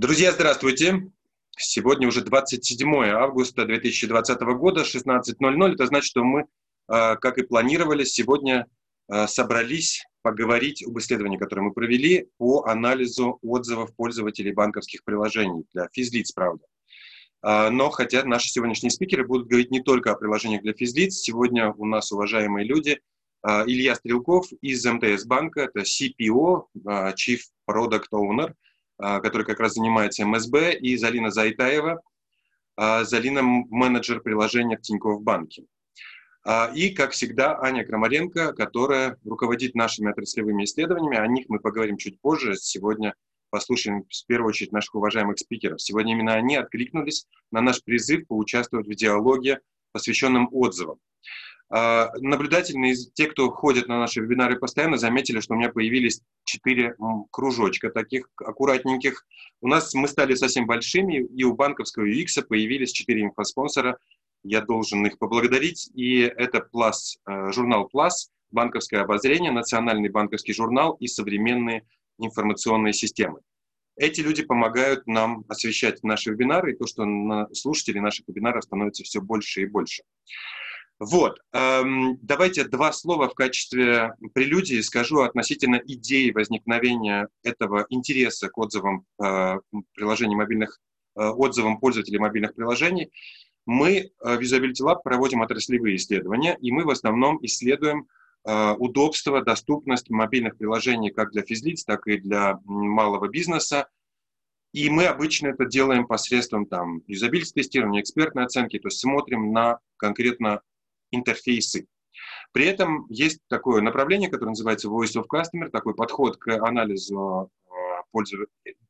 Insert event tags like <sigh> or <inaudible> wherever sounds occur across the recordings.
Друзья, здравствуйте. Сегодня уже 27 августа 2020 года, 16.00. Это значит, что мы, а, как и планировали, сегодня а, собрались поговорить об исследовании, которое мы провели по анализу отзывов пользователей банковских приложений для физлиц, правда. А, но хотя наши сегодняшние спикеры будут говорить не только о приложениях для физлиц. Сегодня у нас уважаемые люди Илья Стрелков из МТС банка, это CPO, Chief Product Owner – который как раз занимается МСБ, и Залина Зайтаева. А, Залина – менеджер приложения в Тинькофф банке. А, и, как всегда, Аня Крамаренко, которая руководит нашими отраслевыми исследованиями. О них мы поговорим чуть позже. Сегодня послушаем в первую очередь наших уважаемых спикеров. Сегодня именно они откликнулись на наш призыв поучаствовать в диалоге, посвященном отзывам. А, наблюдательные, те, кто ходят на наши вебинары постоянно, заметили, что у меня появились четыре кружочка таких аккуратненьких. У нас мы стали совсем большими, и у банковского UX появились четыре инфоспонсора. Я должен их поблагодарить. И это Plus, э, журнал Plus, банковское обозрение, национальный банковский журнал и современные информационные системы. Эти люди помогают нам освещать наши вебинары, и то, что слушателей наших вебинаров становится все больше и больше. Вот, эм, давайте два слова в качестве прелюдии скажу относительно идеи возникновения этого интереса к отзывам э, приложений мобильных, э, отзывам пользователей мобильных приложений. Мы э, в Lab проводим отраслевые исследования, и мы в основном исследуем э, удобство, доступность мобильных приложений как для физлиц, так и для малого бизнеса. И мы обычно это делаем посредством там юзабилити тестирования, экспертной оценки, то есть смотрим на конкретно интерфейсы. При этом есть такое направление, которое называется Voice of Customer, такой подход к анализу э,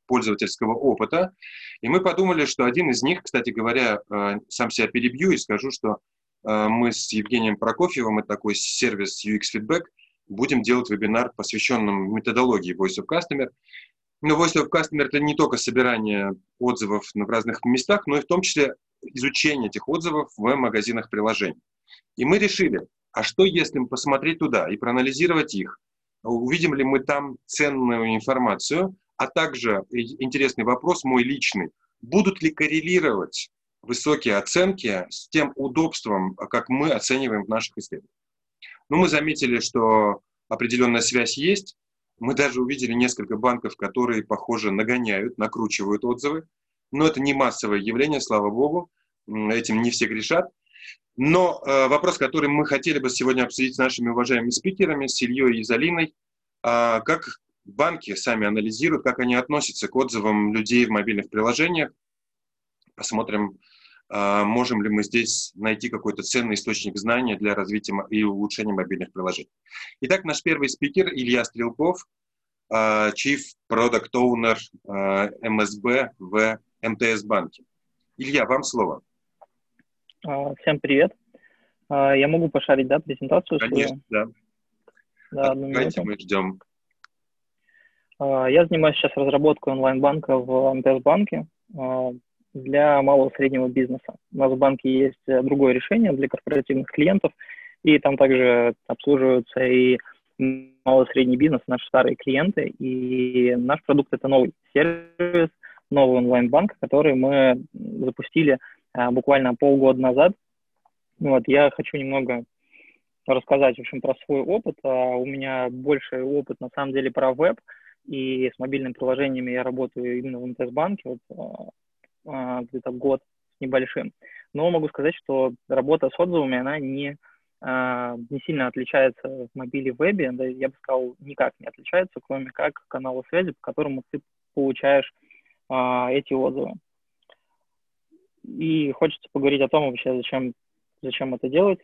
пользовательского опыта. И мы подумали, что один из них, кстати говоря, э, сам себя перебью и скажу, что э, мы с Евгением Прокофьевым, это такой сервис UX Feedback, будем делать вебинар, посвященный методологии Voice of Customer. Но Voice of Customer – это не только собирание отзывов в разных местах, но и в том числе изучение этих отзывов в магазинах приложений. И мы решили, а что если посмотреть туда и проанализировать их, увидим ли мы там ценную информацию, а также интересный вопрос мой личный, будут ли коррелировать высокие оценки с тем удобством, как мы оцениваем в наших исследованиях. Ну, мы заметили, что определенная связь есть. Мы даже увидели несколько банков, которые, похоже, нагоняют, накручивают отзывы. Но это не массовое явление, слава богу. Этим не все грешат. Но э, вопрос, который мы хотели бы сегодня обсудить с нашими уважаемыми спикерами, с Ильей и Залиной, э, как банки сами анализируют, как они относятся к отзывам людей в мобильных приложениях. Посмотрим, э, можем ли мы здесь найти какой-то ценный источник знания для развития и улучшения мобильных приложений. Итак, наш первый спикер Илья Стрелков, э, Chief Product Owner э, МСБ в МТС банке. Илья, вам слово. А, всем привет. А, я могу пошарить, да, презентацию Конечно, свою? да. Да, Давайте мы ждем. А, я занимаюсь сейчас разработкой онлайн-банка в МТС-банке для малого и среднего бизнеса. У нас в банке есть э, другое решение для корпоративных клиентов, и там также обслуживаются и малый и средний бизнес, наши старые клиенты, и наш продукт — это новый сервис, новый онлайн-банк, который мы запустили буквально полгода назад. Вот, я хочу немного рассказать, в общем, про свой опыт. А, у меня больше опыт, на самом деле, про веб, и с мобильными приложениями я работаю именно в МТС-банке, вот, а, где-то год с небольшим. Но могу сказать, что работа с отзывами, она не, не сильно отличается в мобиле вебе, да, я бы сказал, никак не отличается, кроме как канала связи, по которому ты получаешь эти отзывы. И хочется поговорить о том вообще, зачем, зачем это делать,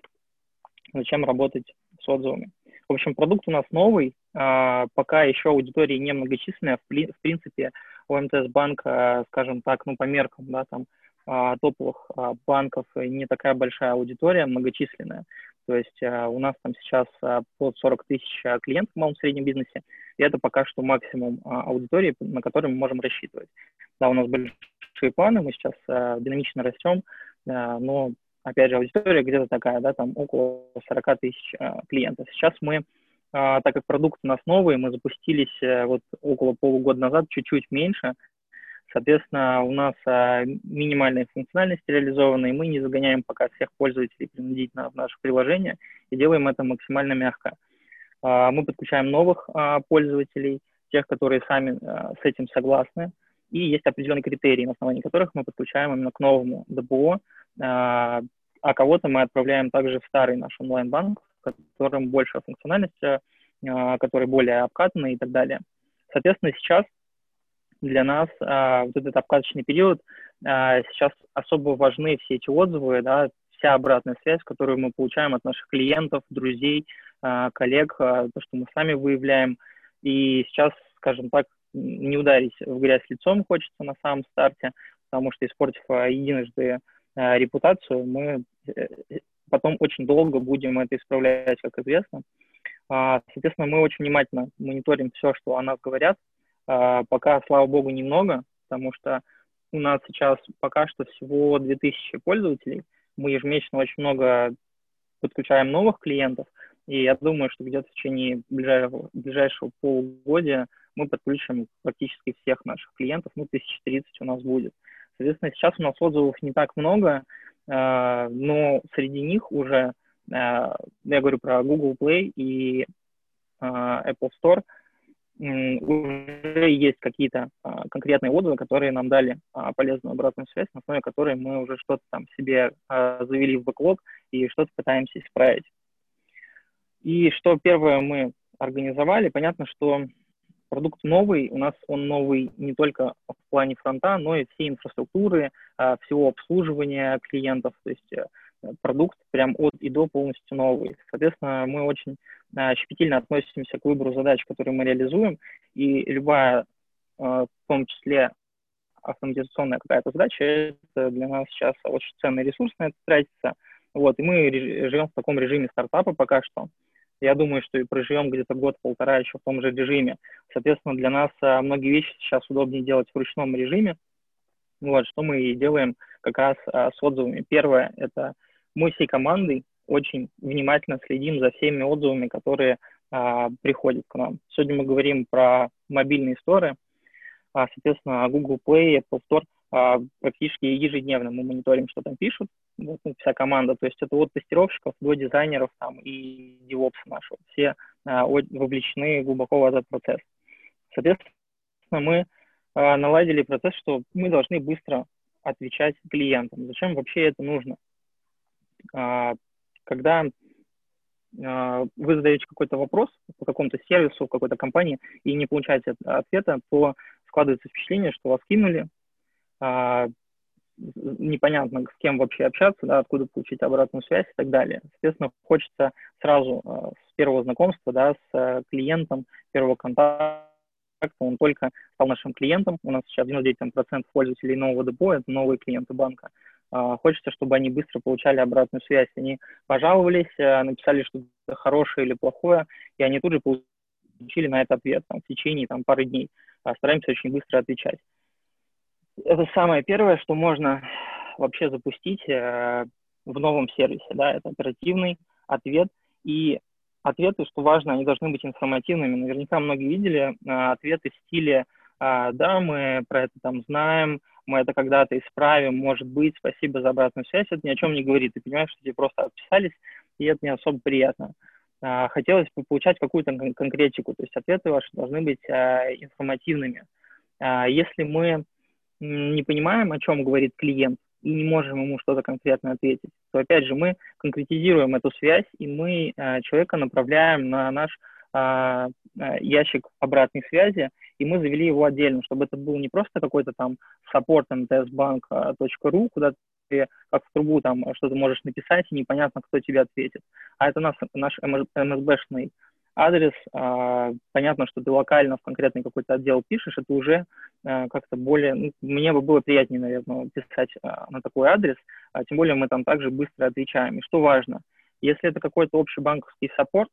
зачем работать с отзывами. В общем, продукт у нас новый, а, пока еще аудитория не многочисленная. В, принципе, у МТС банка, скажем так, ну, по меркам, да, там, а, топовых а, банков не такая большая аудитория, многочисленная. То есть у нас там сейчас под 40 тысяч клиентов в малом среднем бизнесе, и это пока что максимум аудитории, на который мы можем рассчитывать. Да, у нас большие большие планы, мы сейчас э, динамично растем, э, но, опять же, аудитория где-то такая, да, там около 40 тысяч э, клиентов. Сейчас мы, э, так как продукт у нас новый, мы запустились э, вот около полугода назад, чуть-чуть меньше, Соответственно, у нас а, минимальные функциональности реализованы, и мы не загоняем пока всех пользователей принудительно в наше приложение и делаем это максимально мягко. А, мы подключаем новых а, пользователей, тех, которые сами а, с этим согласны, и есть определенные критерии, на основании которых мы подключаем именно к новому ДПО, а, а кого-то мы отправляем также в старый наш онлайн-банк, в котором большая функциональность, а, который более обкатанный и так далее. Соответственно, сейчас для нас а, вот этот обкаточный период, а, сейчас особо важны все эти отзывы, да, вся обратная связь, которую мы получаем от наших клиентов, друзей, а, коллег, а, то, что мы сами выявляем. И сейчас, скажем так, не ударить в грязь лицом хочется на самом старте, потому что испортив а, единожды а, репутацию, мы э, потом очень долго будем это исправлять, как известно. А, соответственно, мы очень внимательно мониторим все, что о нас говорят. Пока, слава богу, немного, потому что у нас сейчас пока что всего 2000 пользователей. Мы ежемесячно очень много подключаем новых клиентов, и я думаю, что где-то в течение ближайшего, ближайшего полугодия мы подключим практически всех наших клиентов, ну, 1030 у нас будет. Соответственно, сейчас у нас отзывов не так много, а, но среди них уже, а, я говорю про Google Play и Apple Store – уже есть какие-то а, конкретные отзывы, которые нам дали а, полезную обратную связь, на основе которой мы уже что-то там себе а, завели в бэклог и что-то пытаемся исправить. И что первое мы организовали, понятно, что продукт новый, у нас он новый не только в плане фронта, но и всей инфраструктуры, всего обслуживания клиентов, то есть э, продукт прям от и до полностью новый. Соответственно, мы очень а, щепетильно относимся к выбору задач, которые мы реализуем, и любая, а, в том числе автоматизационная какая-то задача, это для нас сейчас очень ценный ресурс на это тратится. Вот, и мы живем в таком режиме стартапа пока что. Я думаю, что и проживем где-то год-полтора еще в том же режиме. Соответственно, для нас а, многие вещи сейчас удобнее делать в ручном режиме. Вот, что мы и делаем как раз с отзывами. Первое – это мы всей командой очень внимательно следим за всеми отзывами, которые а, приходят к нам. Сегодня мы говорим про мобильные сторы, а, соответственно, Google Play, Apple Store а, практически ежедневно мы мониторим, что там пишут, вот, ну, вся команда, то есть это от тестировщиков до дизайнеров там, и DevOps нашего. Все а, вовлечены глубоко в этот процесс. Соответственно, мы а, наладили процесс, что мы должны быстро отвечать клиентам. Зачем вообще это нужно? А, когда а, вы задаете какой-то вопрос по какому-то сервису, какой-то компании, и не получаете ответа, то складывается впечатление, что вас кинули, а, непонятно, с кем вообще общаться, да, откуда получить обратную связь и так далее. Соответственно, хочется сразу с первого знакомства, да, с клиентом, первого контакта, он только стал нашим клиентом. У нас сейчас 99% пользователей нового депо – это новые клиенты банка. А, хочется, чтобы они быстро получали обратную связь. Они пожаловались, написали что-то хорошее или плохое, и они тут же получили на это ответ там, в течение там, пары дней. А, стараемся очень быстро отвечать. Это самое первое, что можно вообще запустить э, в новом сервисе. Да? Это оперативный ответ. И ответы, что важно, они должны быть информативными. Наверняка многие видели э, ответы в стиле «да, мы про это там знаем», мы это когда-то исправим, может быть, спасибо за обратную связь, это ни о чем не говорит. Ты понимаешь, что тебе просто отписались, и это не особо приятно. А, хотелось бы получать какую-то кон- конкретику, то есть ответы ваши должны быть а, информативными. А, если мы не понимаем, о чем говорит клиент, и не можем ему что-то конкретно ответить, то опять же мы конкретизируем эту связь, и мы а, человека направляем на наш а, а, ящик обратной связи, и мы завели его отдельно, чтобы это был не просто какой-то там support mtsbank.ru, куда ты как в трубу там что-то можешь написать, и непонятно, кто тебе ответит. А это наш, наш MSB-шный адрес. А, понятно, что ты локально в конкретный какой-то отдел пишешь, это уже а, как-то более... Ну, мне бы было приятнее, наверное, писать а, на такой адрес, а, тем более мы там также быстро отвечаем. И что важно, если это какой-то общий банковский саппорт,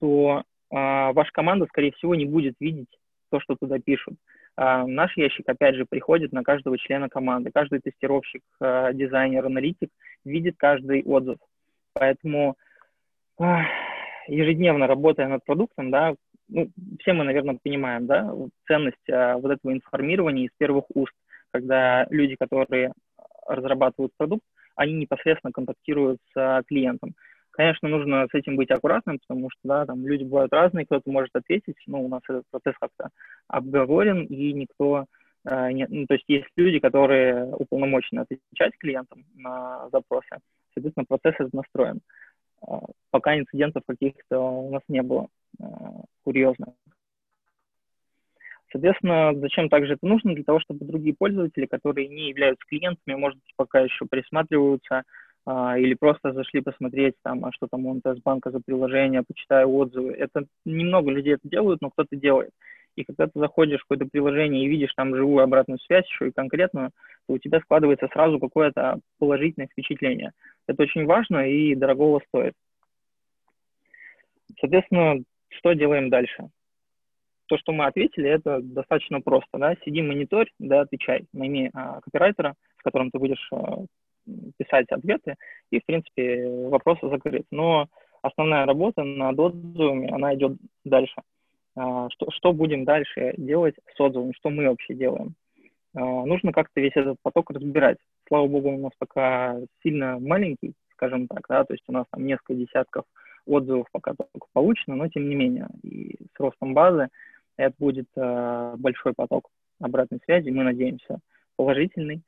то а, ваша команда, скорее всего, не будет видеть то, что туда пишут. А, наш ящик, опять же, приходит на каждого члена команды. Каждый тестировщик, дизайнер, аналитик видит каждый отзыв. Поэтому ежедневно работая над продуктом, да, ну, все мы, наверное, понимаем, да, ценность а, вот этого информирования из первых уст, когда люди, которые разрабатывают продукт, они непосредственно контактируют с клиентом. Конечно, нужно с этим быть аккуратным, потому что, да, там люди бывают разные, кто-то может ответить, но у нас этот процесс как-то обговорен, и никто э, не, ну, то есть есть люди, которые уполномочены отвечать клиентам на запросы, соответственно, процесс этот настроен. Пока инцидентов каких-то у нас не было э, курьезных. Соответственно, зачем также это нужно? Для того, чтобы другие пользователи, которые не являются клиентами, может быть, пока еще присматриваются, а, или просто зашли посмотреть, там, а что там у МТС-банка за приложение, почитаю отзывы. Это немного людей это делают, но кто-то делает. И когда ты заходишь в какое-то приложение и видишь там живую обратную связь еще и конкретную, то у тебя складывается сразу какое-то положительное впечатление. Это очень важно и дорогого стоит. Соответственно, что делаем дальше? То, что мы ответили, это достаточно просто. Да? Сиди, мониторь, да, отвечай. Найми а, копирайтера, с которым ты будешь а, писать ответы, и, в принципе, вопрос закрыт. Но основная работа над отзывами, она идет дальше. А, что, что будем дальше делать с отзывами, что мы вообще делаем? А, нужно как-то весь этот поток разбирать. Слава богу, у нас пока сильно маленький, скажем так, да, то есть у нас там несколько десятков отзывов пока только получено, но тем не менее, и с ростом базы это будет э, большой поток обратной связи, мы надеемся, положительный.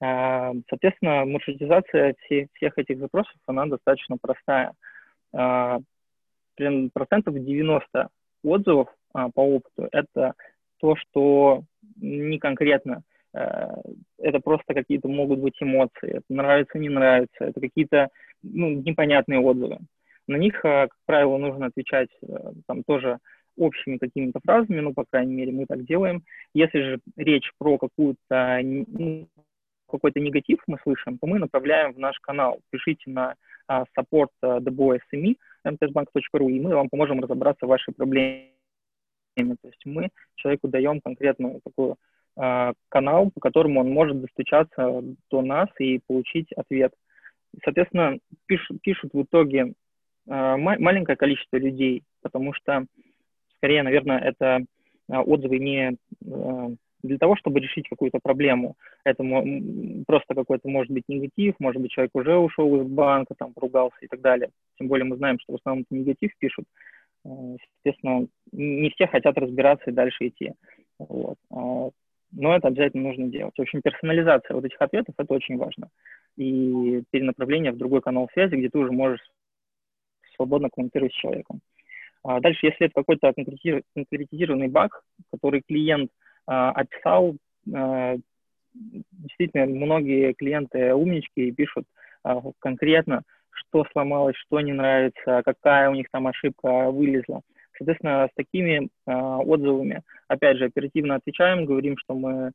А, соответственно, маршрутизация всех этих запросов, она достаточно простая. А, процентов 90 отзывов а, по опыту – это то, что не конкретно, это просто какие-то могут быть эмоции, это нравится, не нравится, это какие-то ну, непонятные отзывы. На них, как правило, нужно отвечать там тоже общими какими-то фразами, ну, по крайней мере, мы так делаем. Если же речь про какую-то ну, какой-то негатив мы слышим, то мы направляем в наш канал. Пишите на uh, support uh, dbo.sme mtsbank.ru, и мы вам поможем разобраться в вашей проблеме. То есть мы человеку даем конкретную такую uh, канал, по которому он может достучаться до нас и получить ответ. Соответственно, пиш, пишут в итоге uh, маленькое количество людей, потому что, скорее, наверное, это отзывы не для того, чтобы решить какую-то проблему. Это просто какой-то, может быть, негатив, может быть, человек уже ушел из банка, там, поругался и так далее. Тем более мы знаем, что в основном негатив пишут. Э, естественно, не все хотят разбираться и дальше идти. Вот. А, но это обязательно нужно делать. В общем, персонализация вот этих ответов – это очень важно. И перенаправление в другой канал связи, где ты уже можешь свободно коммуницировать с человеком. А дальше, если это какой-то конкретизированный баг, который клиент – описал. А, действительно, многие клиенты умнички и пишут а, конкретно, что сломалось, что не нравится, какая у них там ошибка вылезла. Соответственно, с такими отзывами, опять же, оперативно отвечаем, говорим, что мы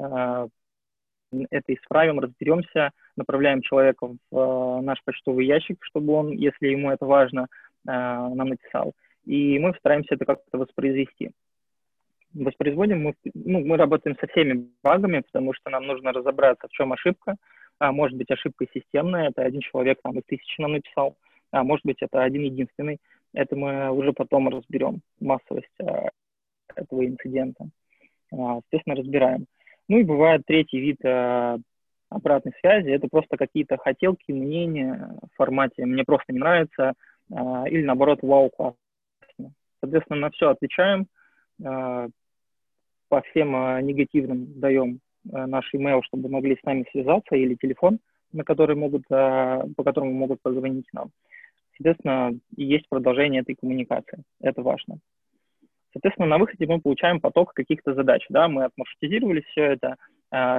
это исправим, разберемся, направляем человека в наш почтовый ящик, чтобы он, если ему это важно, нам написал. И мы стараемся это как-то воспроизвести воспроизводим, мы, ну, мы работаем со всеми багами, потому что нам нужно разобраться, в чем ошибка. А, может быть, ошибка системная, это один человек там из тысячи нам написал, а может быть, это один единственный. Это мы уже потом разберем, массовость а, этого инцидента. А, естественно, разбираем. Ну и бывает третий вид а, обратной связи, это просто какие-то хотелки, мнения в формате «мне просто не нравится» а, или наоборот «вау, классно». Соответственно, на все отвечаем, а, по всем а, негативным даем а, наш email, чтобы могли с нами связаться, или телефон, на который могут, а, по которому могут позвонить нам. Соответственно, есть продолжение этой коммуникации. Это важно. Соответственно, на выходе мы получаем поток каких-то задач. Да? Мы отмаршрутизировали все это,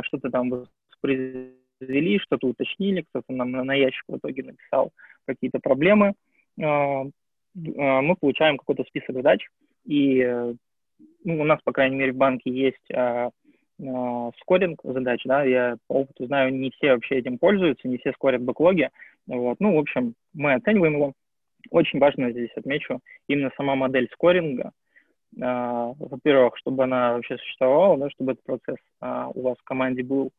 что-то там воспроизвели, что-то уточнили, кто-то нам на ящик в итоге написал какие-то проблемы. Мы получаем какой-то список задач, и ну, у нас, по крайней мере, в банке есть а, а, скоринг задач, да, я по опыту знаю, не все вообще этим пользуются, не все скорят бэклоги, вот, ну, в общем, мы оцениваем его. Очень важно здесь отмечу именно сама модель скоринга, а, во-первых, чтобы она вообще существовала, да, чтобы этот процесс а, у вас в команде был,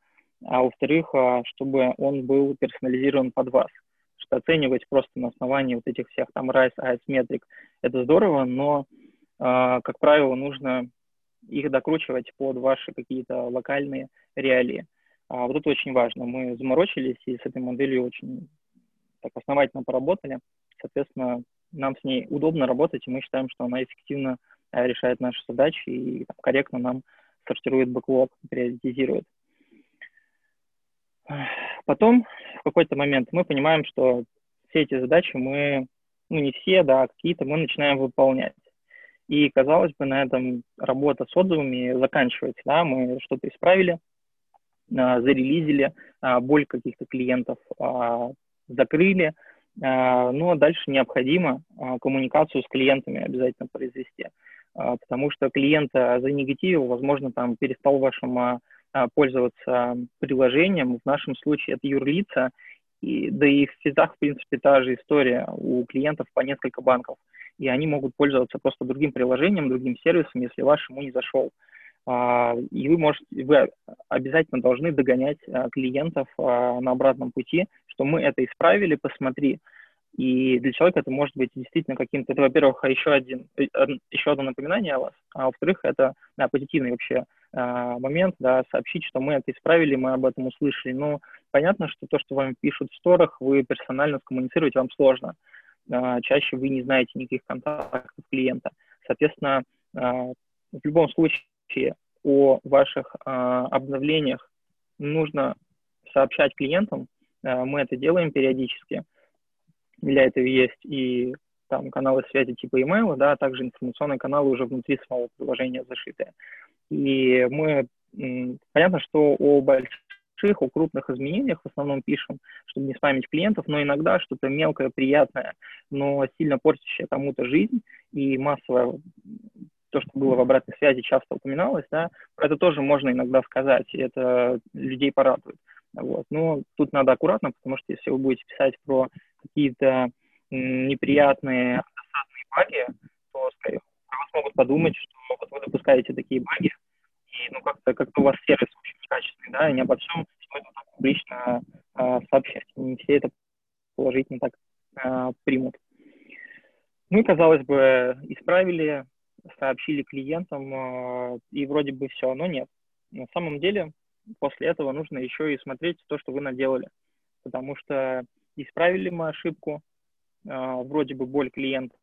а во-вторых, а, чтобы он был персонализирован под вас. Что оценивать просто на основании вот этих всех там RISE, IS метрик, это здорово, но как правило, нужно их докручивать под ваши какие-то локальные реалии. А вот это очень важно. Мы заморочились и с этой моделью очень так основательно поработали. Соответственно, нам с ней удобно работать, и мы считаем, что она эффективно э, решает наши задачи и там, корректно нам сортирует бэклог, приоритизирует. Потом в какой-то момент мы понимаем, что все эти задачи мы, ну не все, да, а какие-то мы начинаем выполнять. И, казалось бы, на этом работа с отзывами заканчивается. Да? Мы что-то исправили, а, зарелизили, а, боль каких-то клиентов а, закрыли, но дальше необходимо коммуникацию с клиентами обязательно произвести, потому что клиент занегативил, возможно, там перестал вашим пользоваться приложением, в нашем случае это юрлица, и, да и в физах, в принципе, та же история у клиентов по несколько банков – и они могут пользоваться просто другим приложением, другим сервисом, если ваш ему не зашел. А, и вы можете, вы обязательно должны догонять а, клиентов а, на обратном пути, что мы это исправили, посмотри. И для человека это может быть действительно каким-то, это, во-первых, еще один, э, еще одно напоминание о вас, а во-вторых, это да, позитивный вообще момент, да, сообщить, что мы это исправили, мы об этом услышали. Но понятно, что то, что вам пишут в сторах, вы персонально скоммуницировать вам сложно. А, чаще вы не знаете никаких контактов клиента. Соответственно, а, в любом случае о ваших а, обновлениях нужно сообщать клиентам. Мы это делаем периодически. Для этого есть и там каналы связи типа email, да, а также информационные каналы уже внутри самого приложения зашитые. И мы, понятно, что о больших больших, о крупных изменениях в основном пишем, чтобы не спамить клиентов, но иногда что-то мелкое, приятное, но сильно портящее кому-то жизнь и массовое то, что было в обратной связи, часто упоминалось, да, это тоже можно иногда сказать, и это людей порадует. Вот. Но тут надо аккуратно, потому что если вы будете писать про какие-то неприятные, баги, то, скорее вас могут подумать, что вот вы допускаете такие баги, и ну, как-то как у вас сервис очень некачественный, да, и не обо всем стоит публично э, сообщать. Не все это положительно так э, примут. Мы, казалось бы, исправили, сообщили клиентам, э, и вроде бы все, но нет. На самом деле, после этого нужно еще и смотреть то, что вы наделали. Потому что исправили мы ошибку, э, вроде бы боль клиента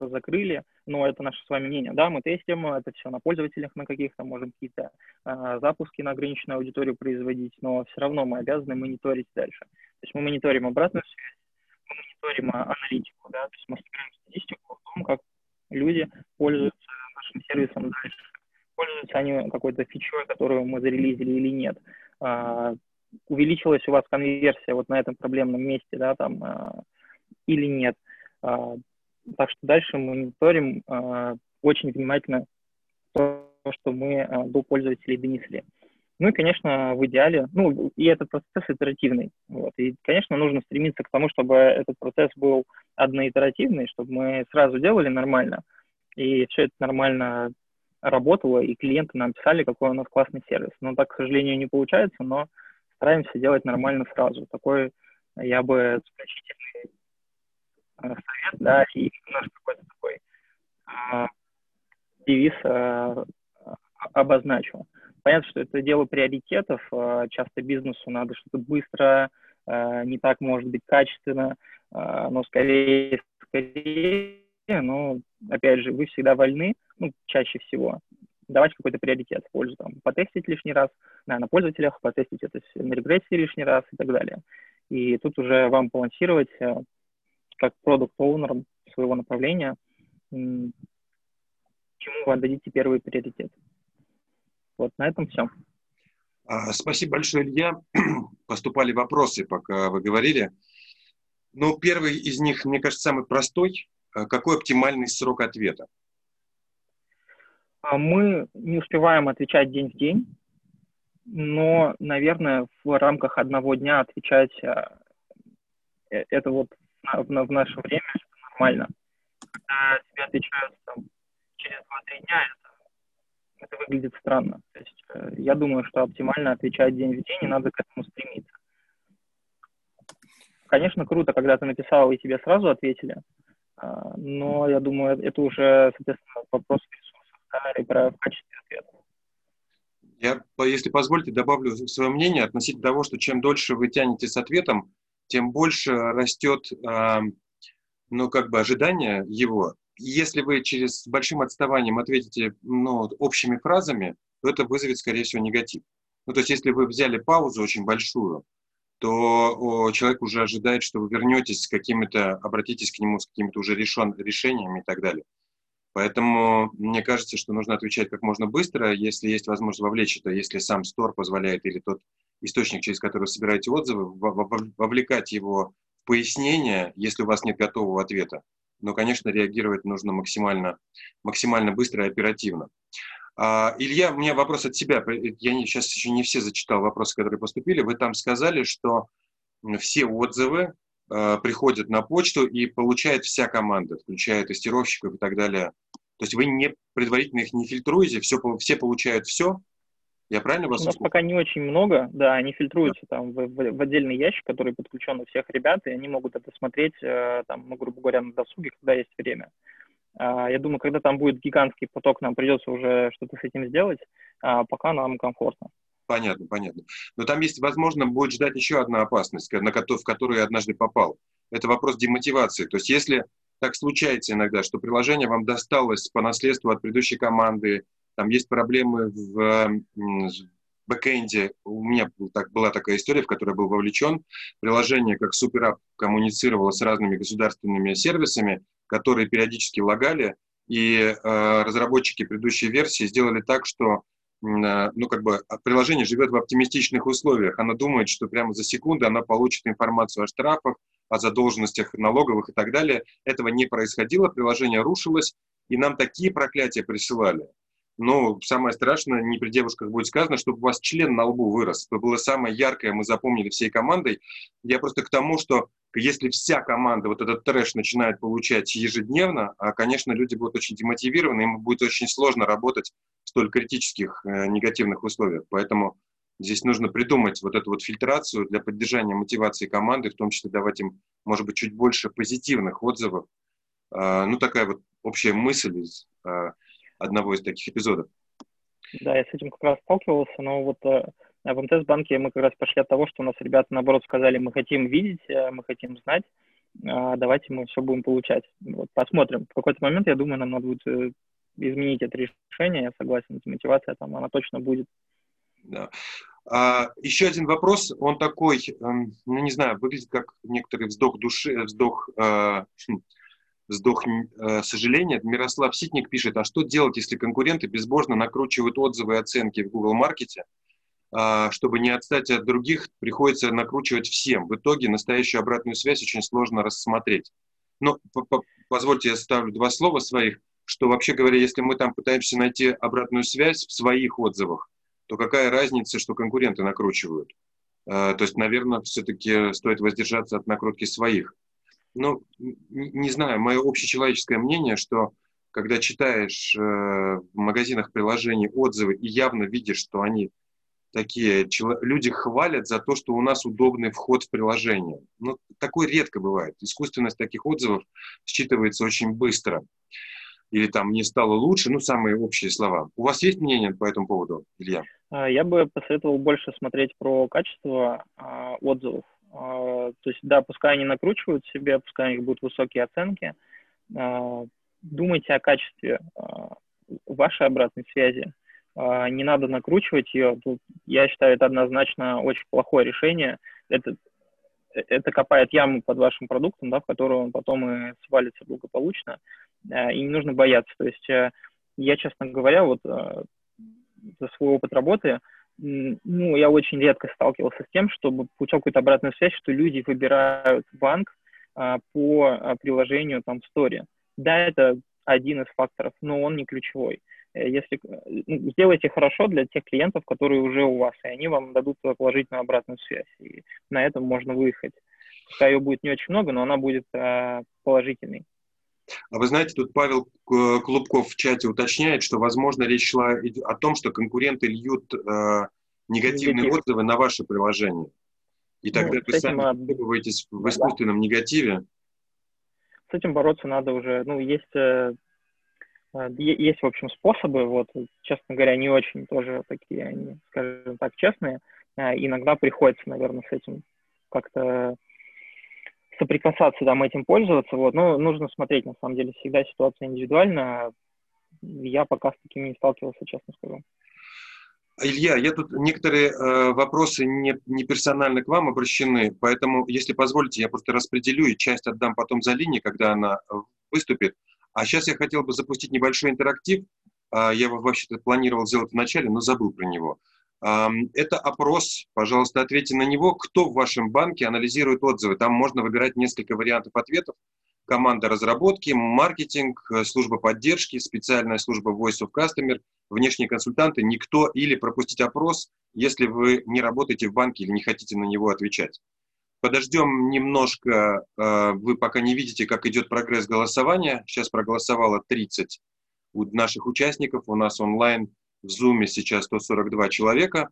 закрыли, но это наше с вами мнение. Да, мы тестим, это все на пользователях на каких-то, можем какие-то э, запуски на ограниченную аудиторию производить, но все равно мы обязаны мониторить дальше. То есть мы мониторим обратную связь, мы мониторим аналитику, да, то есть мы собираем статистику о том, как люди пользуются нашим сервисом дальше. Пользуются они какой-то фичой, которую мы зарелизили или нет. А, увеличилась у вас конверсия вот на этом проблемном месте, да, там, а, или нет. А, так что дальше мы мониторим э, очень внимательно то, что мы э, до пользователей донесли. Ну и, конечно, в идеале, ну, и этот процесс итеративный. Вот. И, конечно, нужно стремиться к тому, чтобы этот процесс был одноитеративный, чтобы мы сразу делали нормально, и все это нормально работало, и клиенты нам писали, какой у нас классный сервис. Но так, к сожалению, не получается, но стараемся делать нормально сразу. Такой я бы заключительный совет, да, и наш какой-то такой э, девиз э, обозначил. Понятно, что это дело приоритетов. Э, часто бизнесу надо что-то быстро, э, не так, может быть, качественно, э, но скорее, скорее, но, опять же, вы всегда вольны, ну, чаще всего, давать какой-то приоритет в пользу, там, потестить лишний раз да, на пользователях, потестить это на регрессии лишний раз и так далее. И тут уже вам балансировать, как продукт-оунером своего направления, чему вы отдадите первый приоритет. Вот, на этом все. А, спасибо большое, Илья. <clears throat> Поступали вопросы, пока вы говорили. Ну, первый из них, мне кажется, самый простой. А, какой оптимальный срок ответа? А, мы не успеваем отвечать день в день, но, наверное, в рамках одного дня отвечать э, это вот в, в наше время это нормально. Когда тебе отвечают там, через 2-3 дня, это, это выглядит странно. То есть э, я думаю, что оптимально отвечать день в день, и надо к этому стремиться. Конечно, круто, когда ты написал, и тебе сразу ответили, А, но я думаю, это уже, соответственно, вопрос ресурсов да, и про качество ответа. Я, если позволите, добавлю свое мнение относительно того, что чем дольше вы тянете с ответом, тем больше растет, э, ну, как бы ожидание его. Если вы через большим отставанием ответите, ну, общими фразами, то это вызовет, скорее всего, негатив. Ну, то есть, если вы взяли паузу очень большую, то человек уже ожидает, что вы вернетесь с какими-то, обратитесь к нему с какими-то уже решен, решениями и так далее. Поэтому мне кажется, что нужно отвечать как можно быстро, если есть возможность вовлечь это, если сам стор позволяет или тот источник, через который вы собираете отзывы, вовлекать его в пояснение, если у вас нет готового ответа. Но, конечно, реагировать нужно максимально, максимально быстро и оперативно. А, Илья, у меня вопрос от тебя. Я не, сейчас еще не все зачитал вопросы, которые поступили. Вы там сказали, что все отзывы э, приходят на почту и получает вся команда, включая тестировщиков и так далее. То есть вы не предварительно их не фильтруете, все, все получают все? Я правильно вас У нас пока не очень много, да, они фильтруются да. там в, в, в отдельный ящик, который подключен у всех ребят, и они могут это смотреть, э, там, ну, грубо говоря, на досуге, когда есть время. А, я думаю, когда там будет гигантский поток, нам придется уже что-то с этим сделать, а пока нам комфортно. Понятно, понятно. Но там есть, возможно, будет ждать еще одна опасность, на в которую я однажды попал. Это вопрос демотивации. То есть если так случается иногда, что приложение вам досталось по наследству от предыдущей команды, там есть проблемы в, бэкэнде. У меня так, была такая история, в которой я был вовлечен. Приложение как суперап коммуницировало с разными государственными сервисами, которые периодически лагали, и э, разработчики предыдущей версии сделали так, что э, ну, как бы приложение живет в оптимистичных условиях. Оно думает, что прямо за секунду она получит информацию о штрафах, о задолженностях налоговых и так далее. Этого не происходило, приложение рушилось, и нам такие проклятия присылали. Но самое страшное, не при девушках будет сказано, чтобы у вас член на лбу вырос. Это было самое яркое, мы запомнили всей командой. Я просто к тому, что если вся команда вот этот трэш начинает получать ежедневно, а, конечно, люди будут очень демотивированы, им будет очень сложно работать в столь критических э, негативных условиях. Поэтому здесь нужно придумать вот эту вот фильтрацию для поддержания мотивации команды, в том числе давать им, может быть, чуть больше позитивных отзывов. Э, ну, такая вот общая мысль из э, одного из таких эпизодов. Да, я с этим как раз сталкивался, но вот э, в МТС-банке мы как раз пошли от того, что у нас ребята, наоборот, сказали, мы хотим видеть, э, мы хотим знать, э, давайте мы все будем получать. Вот, посмотрим. В какой-то момент, я думаю, нам надо будет изменить это решение, я согласен, мотивация там, она точно будет. Да. А, еще один вопрос, он такой, эм, ну не знаю, выглядит как некоторый вздох души, вздох, э, вздох э, сожаления. Мирослав Ситник пишет, а что делать, если конкуренты безбожно накручивают отзывы и оценки в Google Маркете, а, чтобы не отстать от других, приходится накручивать всем. В итоге настоящую обратную связь очень сложно рассмотреть. Но позвольте, я ставлю два слова своих, что вообще говоря, если мы там пытаемся найти обратную связь в своих отзывах, то какая разница, что конкуренты накручивают? А, то есть, наверное, все-таки стоит воздержаться от накрутки своих. Ну, не знаю, мое общечеловеческое мнение, что когда читаешь э, в магазинах приложений отзывы и явно видишь, что они такие, люди хвалят за то, что у нас удобный вход в приложение. Ну, такое редко бывает. Искусственность таких отзывов считывается очень быстро. Или там «не стало лучше», ну, самые общие слова. У вас есть мнение по этому поводу, Илья? А, я бы посоветовал больше смотреть про качество а, отзывов. А, то есть, да, пускай они накручивают себе, пускай у них будут высокие оценки. А, думайте о качестве а, вашей обратной связи. Не надо накручивать ее. Я считаю, это однозначно очень плохое решение. Это, это копает яму под вашим продуктом, да, в которую он потом и свалится благополучно. И не нужно бояться. То есть э, я, честно говоря, вот э, за свой опыт работы, ну, я очень редко сталкивался с тем, чтобы получал какую-то обратную связь, что люди выбирают банк а, по приложению там Story. Да, это один из факторов, но он не ключевой. Э, если ну, сделайте хорошо для тех клиентов, которые уже у вас, и они вам дадут положительную обратную связь. И на этом можно выехать. Пускай ее будет не очень много, но она будет э, положительной. А вы знаете, тут Павел Клубков в чате уточняет, что, возможно, речь шла о том, что конкуренты льют э, негативные Негатив. отзывы на ваше приложение. И тогда ну, вы сами оказываетесь в искусственном негативе. с этим бороться надо уже, ну, есть, э, э есть, в общем, способы, вот, честно говоря, не очень тоже такие, они, скажем так, честные, э, иногда приходится, наверное, с этим как-то соприкасаться, там, этим пользоваться, вот, но нужно смотреть, на самом деле, всегда ситуация индивидуальна, я пока с такими не сталкивался, честно скажу. Илья, я тут некоторые э, вопросы не, не персонально к вам обращены, поэтому, если позволите, я просто распределю и часть отдам потом за линии, когда она э, выступит. А сейчас я хотел бы запустить небольшой интерактив. Э, я вообще-то планировал сделать вначале, но забыл про него. Это опрос, пожалуйста, ответьте на него. Кто в вашем банке анализирует отзывы? Там можно выбирать несколько вариантов ответов команда разработки, маркетинг, э, служба поддержки, специальная служба Voice of Customer, внешние консультанты, никто или пропустить опрос, если вы не работаете в банке или не хотите на него отвечать. Подождем немножко, э, вы пока не видите, как идет прогресс голосования. Сейчас проголосовало 30 у наших участников, у нас онлайн в Zoom сейчас 142 человека.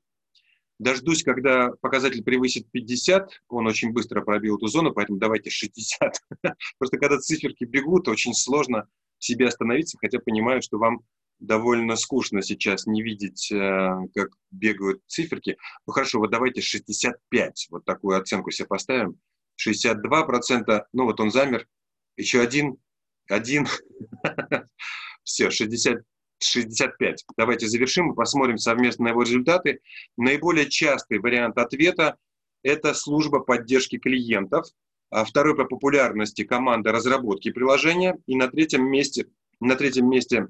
Дождусь, когда показатель превысит 50, он очень быстро пробил эту зону, поэтому давайте 60. <laughs> Просто когда циферки бегут, очень сложно себе остановиться, хотя понимаю, что вам довольно скучно сейчас не видеть, э, как бегают циферки. Ну хорошо, вот давайте 65, вот такую оценку себе поставим. 62%, ну вот он замер, еще один, один, <laughs> все, 60, 65. Давайте завершим и посмотрим совместно его результаты. Наиболее частый вариант ответа – это служба поддержки клиентов. А второй по популярности – команда разработки приложения. И на третьем месте, на третьем месте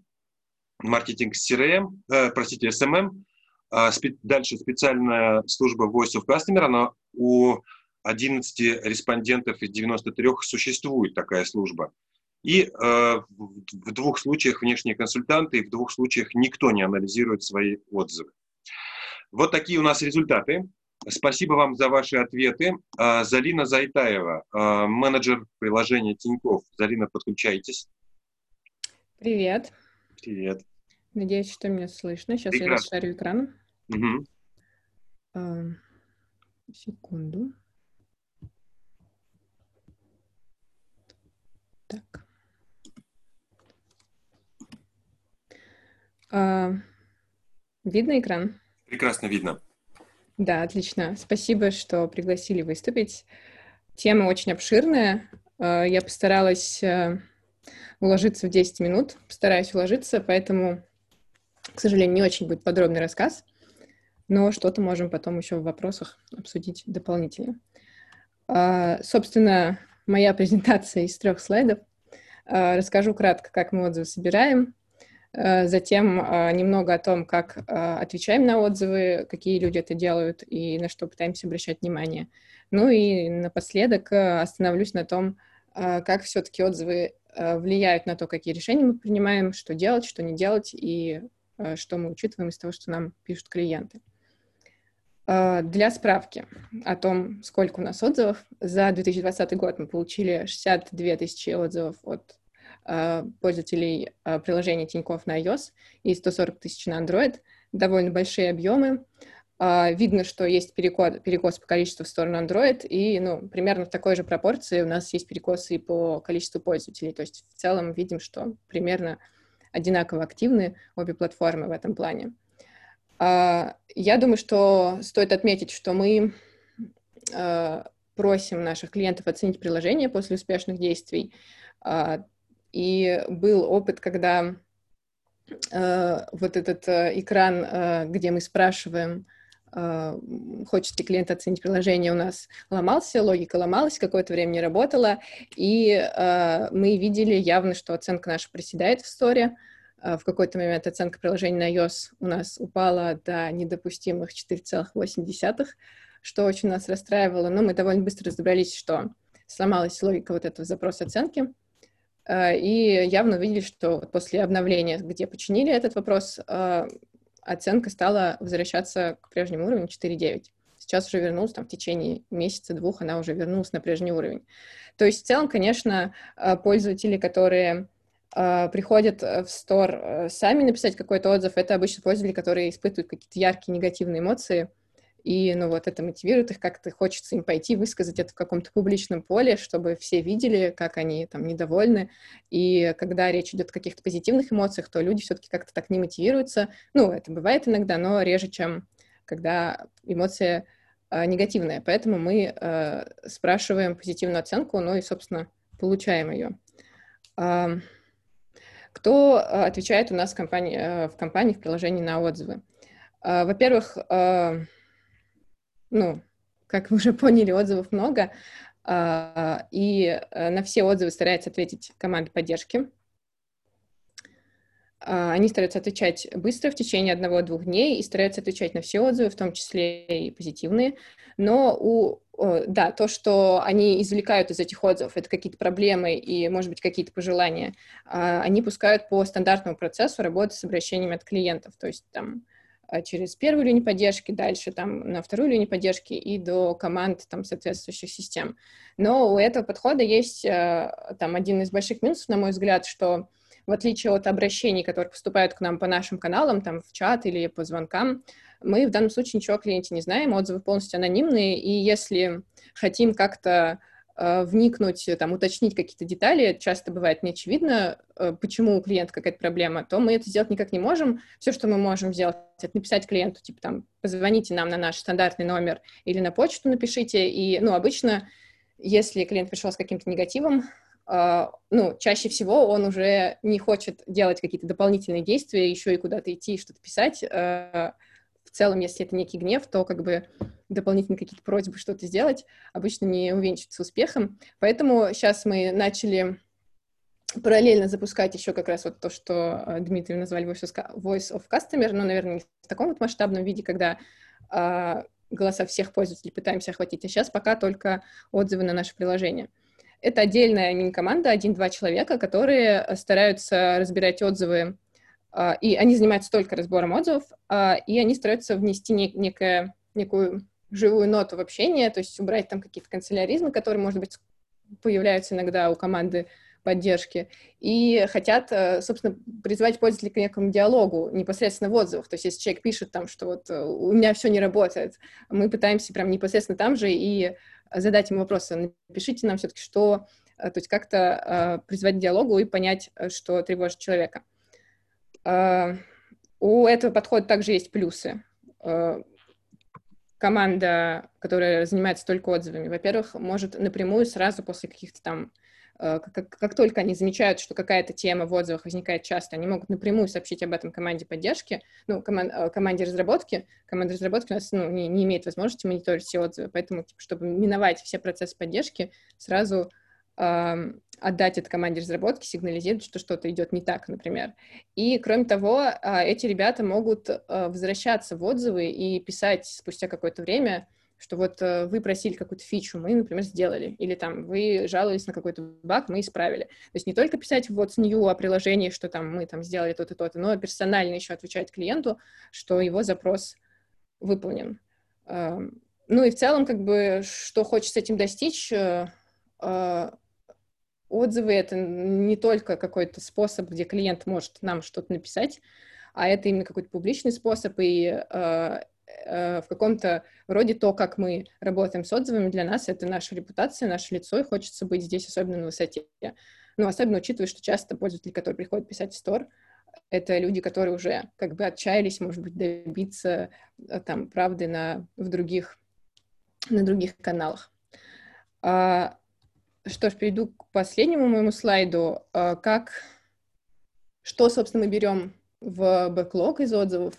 маркетинг CRM, э, простите, SMM. А спе- дальше специальная служба Voice of Customer. Она у 11 респондентов из 93 существует такая служба. И э, в двух случаях внешние консультанты, и в двух случаях никто не анализирует свои отзывы. Вот такие у нас результаты. Спасибо вам за ваши ответы. Э, Залина Зайтаева, э, менеджер приложения Тиньков. Залина, подключайтесь. Привет. Привет. Надеюсь, что меня слышно. Сейчас Прекрасно. я расшарю экран. Угу. Секунду. Так. А, видно экран? Прекрасно видно. Да, отлично. Спасибо, что пригласили выступить. Тема очень обширная. А, я постаралась э, уложиться в 10 минут, постараюсь уложиться, поэтому, к сожалению, не очень будет подробный рассказ, но что-то можем потом еще в вопросах обсудить дополнительно. А, собственно, моя презентация из трех слайдов. Расскажу кратко, как мы отзывы собираем, затем а, немного о том, как а, отвечаем на отзывы, какие люди это делают и на что пытаемся обращать внимание. Ну и напоследок э, остановлюсь на том, как все-таки отзывы э, влияют на то, какие решения мы принимаем, что делать, что не делать и что мы учитываем из того, что нам пишут клиенты. Для справки о том, сколько у нас отзывов, за 2020 год мы получили 62 тысячи отзывов от Э, пользователей э, приложения Тинькофф на iOS и 140 тысяч на Android. Довольно большие объемы. Э, видно, что есть перекос, перекос по количеству в сторону Android, и ну, примерно в такой же пропорции у нас есть перекосы и по количеству пользователей. То есть в целом видим, что примерно одинаково активны обе платформы в этом плане. Я думаю, что стоит отметить, что мы просим наших клиентов оценить приложение после успешных действий. И был опыт, когда э, вот этот э, экран, э, где мы спрашиваем, э, хочет ли клиент оценить приложение, у нас ломался, логика ломалась, какое-то время не работала, и э, мы видели явно, что оценка наша проседает в сторе. Э, в какой-то момент оценка приложения на iOS у нас упала до недопустимых 4,8, что очень нас расстраивало, но мы довольно быстро разобрались, что сломалась логика вот этого запроса оценки, и явно увидели, что после обновления, где починили этот вопрос, э, оценка стала возвращаться к прежнему уровню 4.9. Сейчас уже вернулась, там, в течение месяца-двух она уже вернулась на прежний уровень. То есть в целом, конечно, э, пользователи, которые приходят в стор сами написать какой-то отзыв, это обычно пользователи, которые испытывают какие-то яркие негативные эмоции, и, ну, вот это мотивирует их, как-то хочется им пойти, высказать это в каком-то публичном поле, чтобы все видели, как они там недовольны, и когда речь идет о каких-то позитивных эмоциях, то люди все-таки как-то так не мотивируются, ну, это бывает иногда, но реже, чем когда эмоция э, негативная, поэтому мы э, спрашиваем позитивную оценку, ну и, собственно, получаем ее. Э, кто отвечает у нас в компании, в компании в приложении на отзывы? Во-первых, ну, как вы уже <laughs> поняли, отзывов много, а, и э, на все отзывы старается ответить команда поддержки. А, они стараются отвечать быстро, в течение одного-двух дней, и стараются отвечать на все отзывы, в том числе и позитивные. Но у, да, то, что они извлекают из этих отзывов, это какие-то проблемы и, может быть, какие-то пожелания, а, они пускают по стандартному процессу работы с обращениями от клиентов. То есть там через первую линию поддержки, дальше там на вторую линию поддержки и до команд там соответствующих систем. Но у этого подхода есть а, там один из больших минусов, на мой взгляд, что в отличие от обращений, которые поступают к нам по нашим каналам, там в чат или по звонкам, мы в данном случае ничего о клиенте не знаем, отзывы полностью анонимные, и если хотим как-то Э, вникнуть, там, уточнить какие-то детали, часто бывает не очевидно, э, почему у клиента какая-то проблема, то мы это сделать никак не можем. Все, что мы можем сделать, это написать клиенту, типа, там, позвоните нам на наш стандартный номер или на почту напишите. И, ну, обычно, если клиент пришел с каким-то негативом, ну, чаще всего он уже не хочет делать какие-то дополнительные действия, еще и куда-то идти, что-то писать. В целом, если это некий гнев, то как бы дополнительные какие-то просьбы что-то сделать, обычно не увенчиваются успехом. Поэтому сейчас мы начали параллельно запускать еще как раз вот то, что э, Дмитрий назвали Voice of Customer, но, наверное, не в таком вот масштабном виде, когда э, голоса всех пользователей пытаемся охватить, а сейчас пока только отзывы на наше приложение. Это отдельная мини-команда, один-два человека, которые стараются разбирать отзывы, э, и они занимаются только разбором отзывов, э, и они стараются внести нек- некое, некую живую ноту в общение, то есть убрать там какие-то канцеляризмы, которые, может быть, появляются иногда у команды поддержки, и хотят, э, собственно, призвать пользователей к некому диалогу непосредственно в отзывах. То есть если человек пишет там, что вот э, у меня все не работает, мы пытаемся прям непосредственно там же и задать ему вопросы. Напишите нам все-таки, что, э, то есть как-то призвать к диалогу и понять, что тревожит человека. У этого подхода также есть плюсы команда, которая занимается только отзывами, во-первых, может напрямую сразу после каких-то там э, как, как только они замечают, что какая-то тема в отзывах возникает часто, они могут напрямую сообщить об этом команде поддержки, ну, коман, э, команде разработки. Команда разработки у нас ну, не, не имеет возможности мониторить все отзывы, поэтому, типа, чтобы миновать все процессы поддержки, сразу отдать это команде разработки, сигнализировать, что что-то идет не так, например. И, кроме того, а, эти ребята могут а, возвращаться в отзывы и писать спустя какое-то время, что вот э, вы просили какую-то фичу, мы, например, сделали, или там вы жаловались на какой-то баг, мы исправили. То есть не только писать в What's New о приложении, что там мы там сделали то-то, то-то, но персонально еще отвечать клиенту, что его запрос выполнен. Ну и в целом, как бы, что хочется этим достичь, э, а, отзывы — это не только какой-то способ, где клиент может нам что-то написать, а это именно какой-то публичный способ, и э, э, в каком-то роде то, как мы работаем с отзывами, для нас это наша репутация, наше лицо, и хочется быть здесь особенно на высоте. Ну, особенно учитывая, что часто пользователи, которые приходят писать в стор, это люди, которые уже как бы отчаялись, может быть, добиться э, там правды на, в других, на других каналах. А, что ж, перейду к последнему моему слайду. А, как, что, собственно, мы берем в бэклог из отзывов?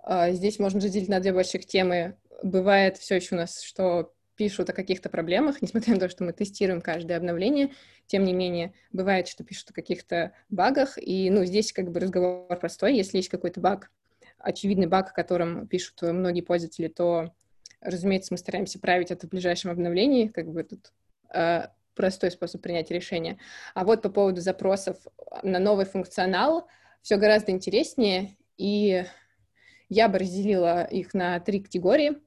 А, здесь можно разделить на две больших темы. Бывает все еще у нас, что пишут о каких-то проблемах, <laughs> несмотря на то, что мы тестируем каждое обновление, тем не менее, бывает, что пишут о каких-то багах, и, ну, здесь как бы разговор простой, если есть какой-то баг, очевидный баг, о котором пишут многие пользователи, то, разумеется, мы стараемся править это в ближайшем обновлении, как бы тут а, простой способ принятия решения. А вот по поводу запросов на новый функционал все гораздо интереснее, и я бы разделила их на три категории.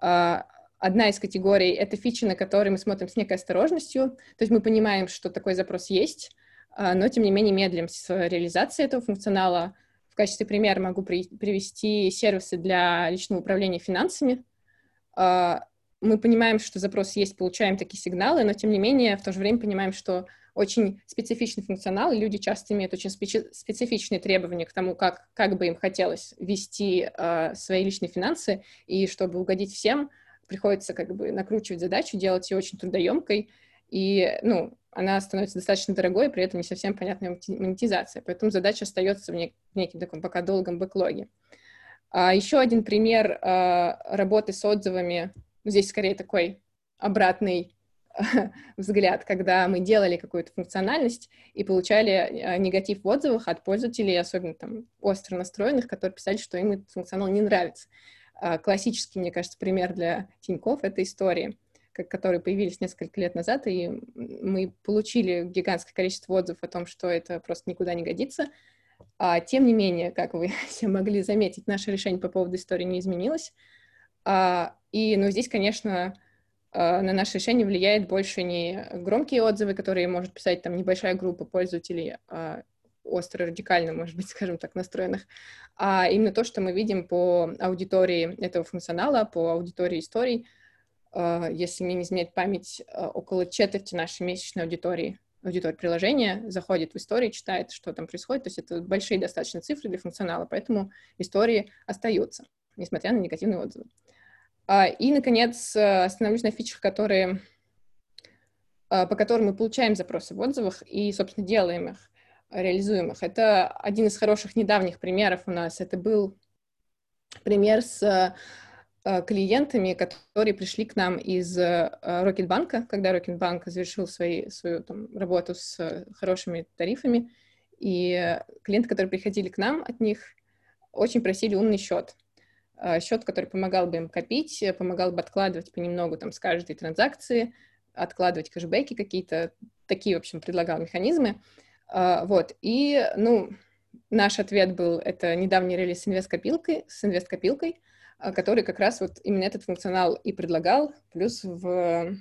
А, одна из категорий — это фичи, на которые мы смотрим с некой осторожностью, то есть мы понимаем, что такой запрос есть, а, но, тем не менее, медлим с реализацией этого функционала. В качестве примера могу привести сервисы для личного управления финансами — мы понимаем, что запрос есть, получаем такие сигналы, но тем не менее в то же время понимаем, что очень специфичный функционал, и люди часто имеют очень специ- специфичные требования к тому, как, как бы им хотелось вести э, свои личные финансы, и чтобы угодить всем, приходится как бы накручивать задачу, делать ее очень трудоемкой, и, ну, она становится достаточно дорогой, при этом не совсем понятная монетизация. Поэтому задача остается в, нек- в неким таком пока долгом бэклоге. А еще один пример а, работы с отзывами, здесь скорее такой обратный <laughs> взгляд, когда мы делали какую-то функциональность и получали а, негатив в отзывах от пользователей, особенно там остро настроенных, которые писали, что им этот функционал не нравится. А, классический, мне кажется, пример для Тинькофф — это истории которые появились несколько лет назад, и мы получили гигантское количество отзывов о том, что это просто никуда не годится. А, тем не менее, как вы <laughs> все могли заметить, наше решение по поводу истории не изменилось. А, и, ну, здесь, конечно, а, на наше решение влияет больше не громкие отзывы, которые может писать там небольшая группа пользователей, а, остро радикально, может быть, <laughs> скажем так, настроенных, а именно то, что мы видим по аудитории этого функционала, по аудитории историй, если мне не изменяет память, около четверти нашей месячной аудитории, аудитории приложения заходит в истории, читает, что там происходит. То есть это большие достаточно цифры для функционала, поэтому истории остаются, несмотря на негативные отзывы. А, и, наконец, остановлюсь на фичах, которые, по которым мы получаем запросы в отзывах и, собственно, делаем их, реализуем их. Это один из хороших недавних примеров у нас. Это был пример с Э, клиентами, которые пришли к нам из Рокетбанка, э, когда Рокетбанк завершил свои, свою там, работу с э, хорошими тарифами, и клиенты, которые приходили к нам от них, очень просили умный счет. Счет, который помогал бы им копить, помогал бы откладывать понемногу там, с каждой транзакции, откладывать кэшбэки какие-то, такие, в общем, предлагал механизмы. Вот, и, ну, наш ответ был, это недавний релиз с инвесткопилкой, с инвесткопилкой, а, который как раз вот именно этот функционал и предлагал, плюс в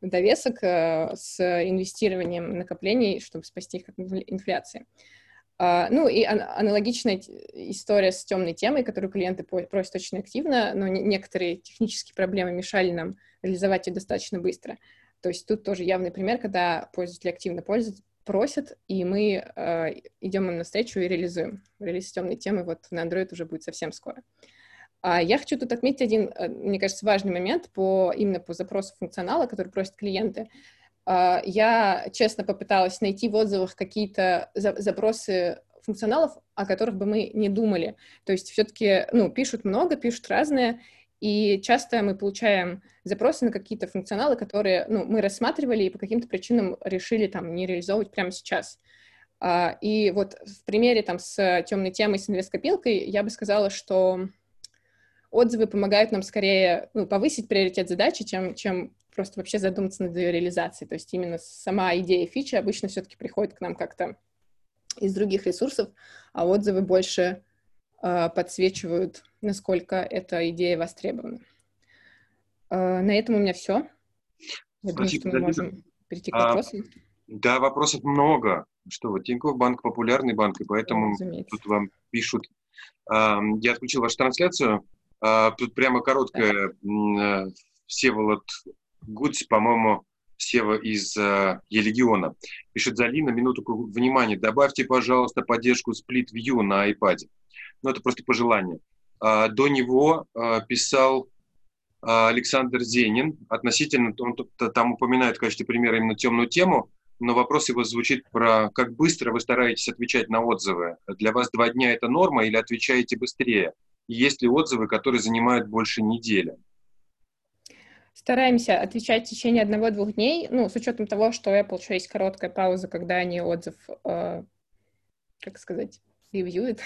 довесок э, с инвестированием накоплений, чтобы спасти их от инфляции. Ну и ан- аналогичная история с темной темой, которую клиенты просят очень активно, но не- некоторые технические проблемы мешали нам реализовать ее достаточно быстро. То есть тут тоже явный пример, когда пользователи активно пользуют, просят, и мы uh, идем им навстречу и реализуем. Релиз темной темы вот на Android уже будет совсем скоро. А я хочу тут отметить один, э, мне кажется, важный момент по, именно по запросу функционала, который просят клиенты. А, я честно попыталась найти в отзывах какие-то запросы функционалов, о которых бы мы не думали. То есть все-таки, ну, пишут много, пишут разные, и часто мы получаем запросы на какие-то функционалы, которые, ну, мы рассматривали и по каким-то причинам решили там не реализовывать прямо сейчас. А, и вот в примере там с темной темой, с инвесткопилкой, я бы сказала, что отзывы помогают нам скорее ну, повысить приоритет задачи, чем, чем просто вообще задуматься над ее реализацией. То есть именно сама идея фичи обычно все-таки приходит к нам как-то из других ресурсов, а отзывы больше э, подсвечивают, насколько эта идея востребована. Э, на этом у меня все. Я думаю, что мы можем перейти к а, вопросам. А, да, вопросов много. Что вот Тинькофф банк популярный банк, и поэтому ну, тут вам пишут. Я отключил вашу трансляцию. А, тут прямо короткая. Э, Всеволод Гудс, по-моему, Сева из э, Елегиона. Пишет Залина, минутку внимания. Добавьте, пожалуйста, поддержку Split View на iPad. Ну, это просто пожелание. А, до него э, писал Александр Зенин. Относительно, он там упоминает в качестве примера именно темную тему, но вопрос его звучит про как быстро вы стараетесь отвечать на отзывы. Для вас два дня это норма или отвечаете быстрее? есть ли отзывы, которые занимают больше недели? Стараемся отвечать в течение одного-двух дней, ну, с учетом того, что у Apple еще есть короткая пауза, когда они отзыв, э, как сказать, ревьюет.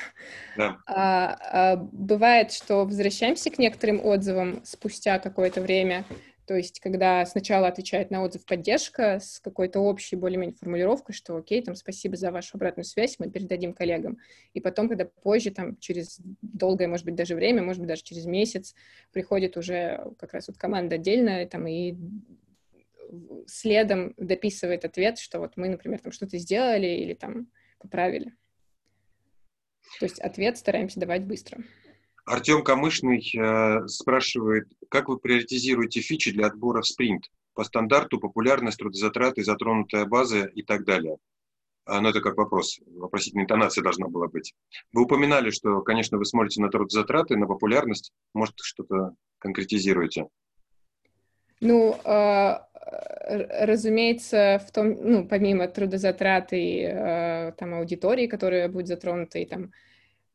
Да. А, а, бывает, что возвращаемся к некоторым отзывам спустя какое-то время, то есть, когда сначала отвечает на отзыв поддержка с какой-то общей более-менее формулировкой, что окей, там, спасибо за вашу обратную связь, мы передадим коллегам. И потом, когда позже, там, через долгое, может быть, даже время, может быть, даже через месяц, приходит уже как раз вот команда отдельная, там, и следом дописывает ответ, что вот мы, например, там что-то сделали или там поправили. То есть ответ стараемся давать быстро. Артем Камышный э, спрашивает, как вы приоритизируете фичи для отбора в спринт? По стандарту популярность, трудозатраты, затронутая база и так далее. А, ну, это как вопрос, вопросительная интонация должна была быть. Вы упоминали, что, конечно, вы смотрите на трудозатраты, на популярность. Может, что-то конкретизируете? Ну, э, разумеется, в том, ну, помимо трудозатрат и э, там аудитории, которая будет затронута, и там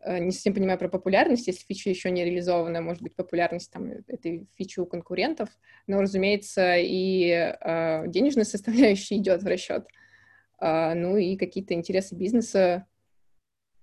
не совсем понимаю про популярность, если фича еще не реализована, может быть, популярность там этой фичи у конкурентов, но, разумеется, и э, денежная <laughs> составляющая идет в расчет, э, ну и какие-то интересы бизнеса,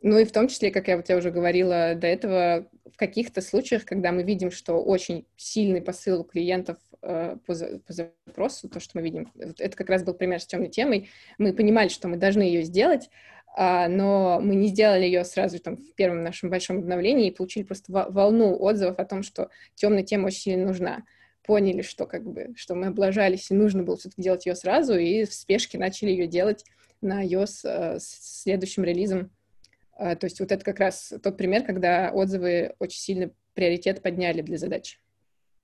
ну и в том числе, как я вот я уже говорила до этого, в каких-то случаях, когда мы видим, что очень сильный посыл у клиентов э, по, запросу, то, что мы видим, это как раз был пример с темной темой, мы понимали, что мы должны ее сделать, а, но мы не сделали ее сразу там в первом нашем большом обновлении и получили просто волну отзывов о том, что темная тема очень сильно нужна. Поняли, что как бы, что мы облажались, и нужно было все-таки делать ее сразу, и в спешке начали ее делать на iOS э, с следующим релизом. А, то есть вот это как раз тот пример, когда отзывы очень сильно приоритет подняли для задачи.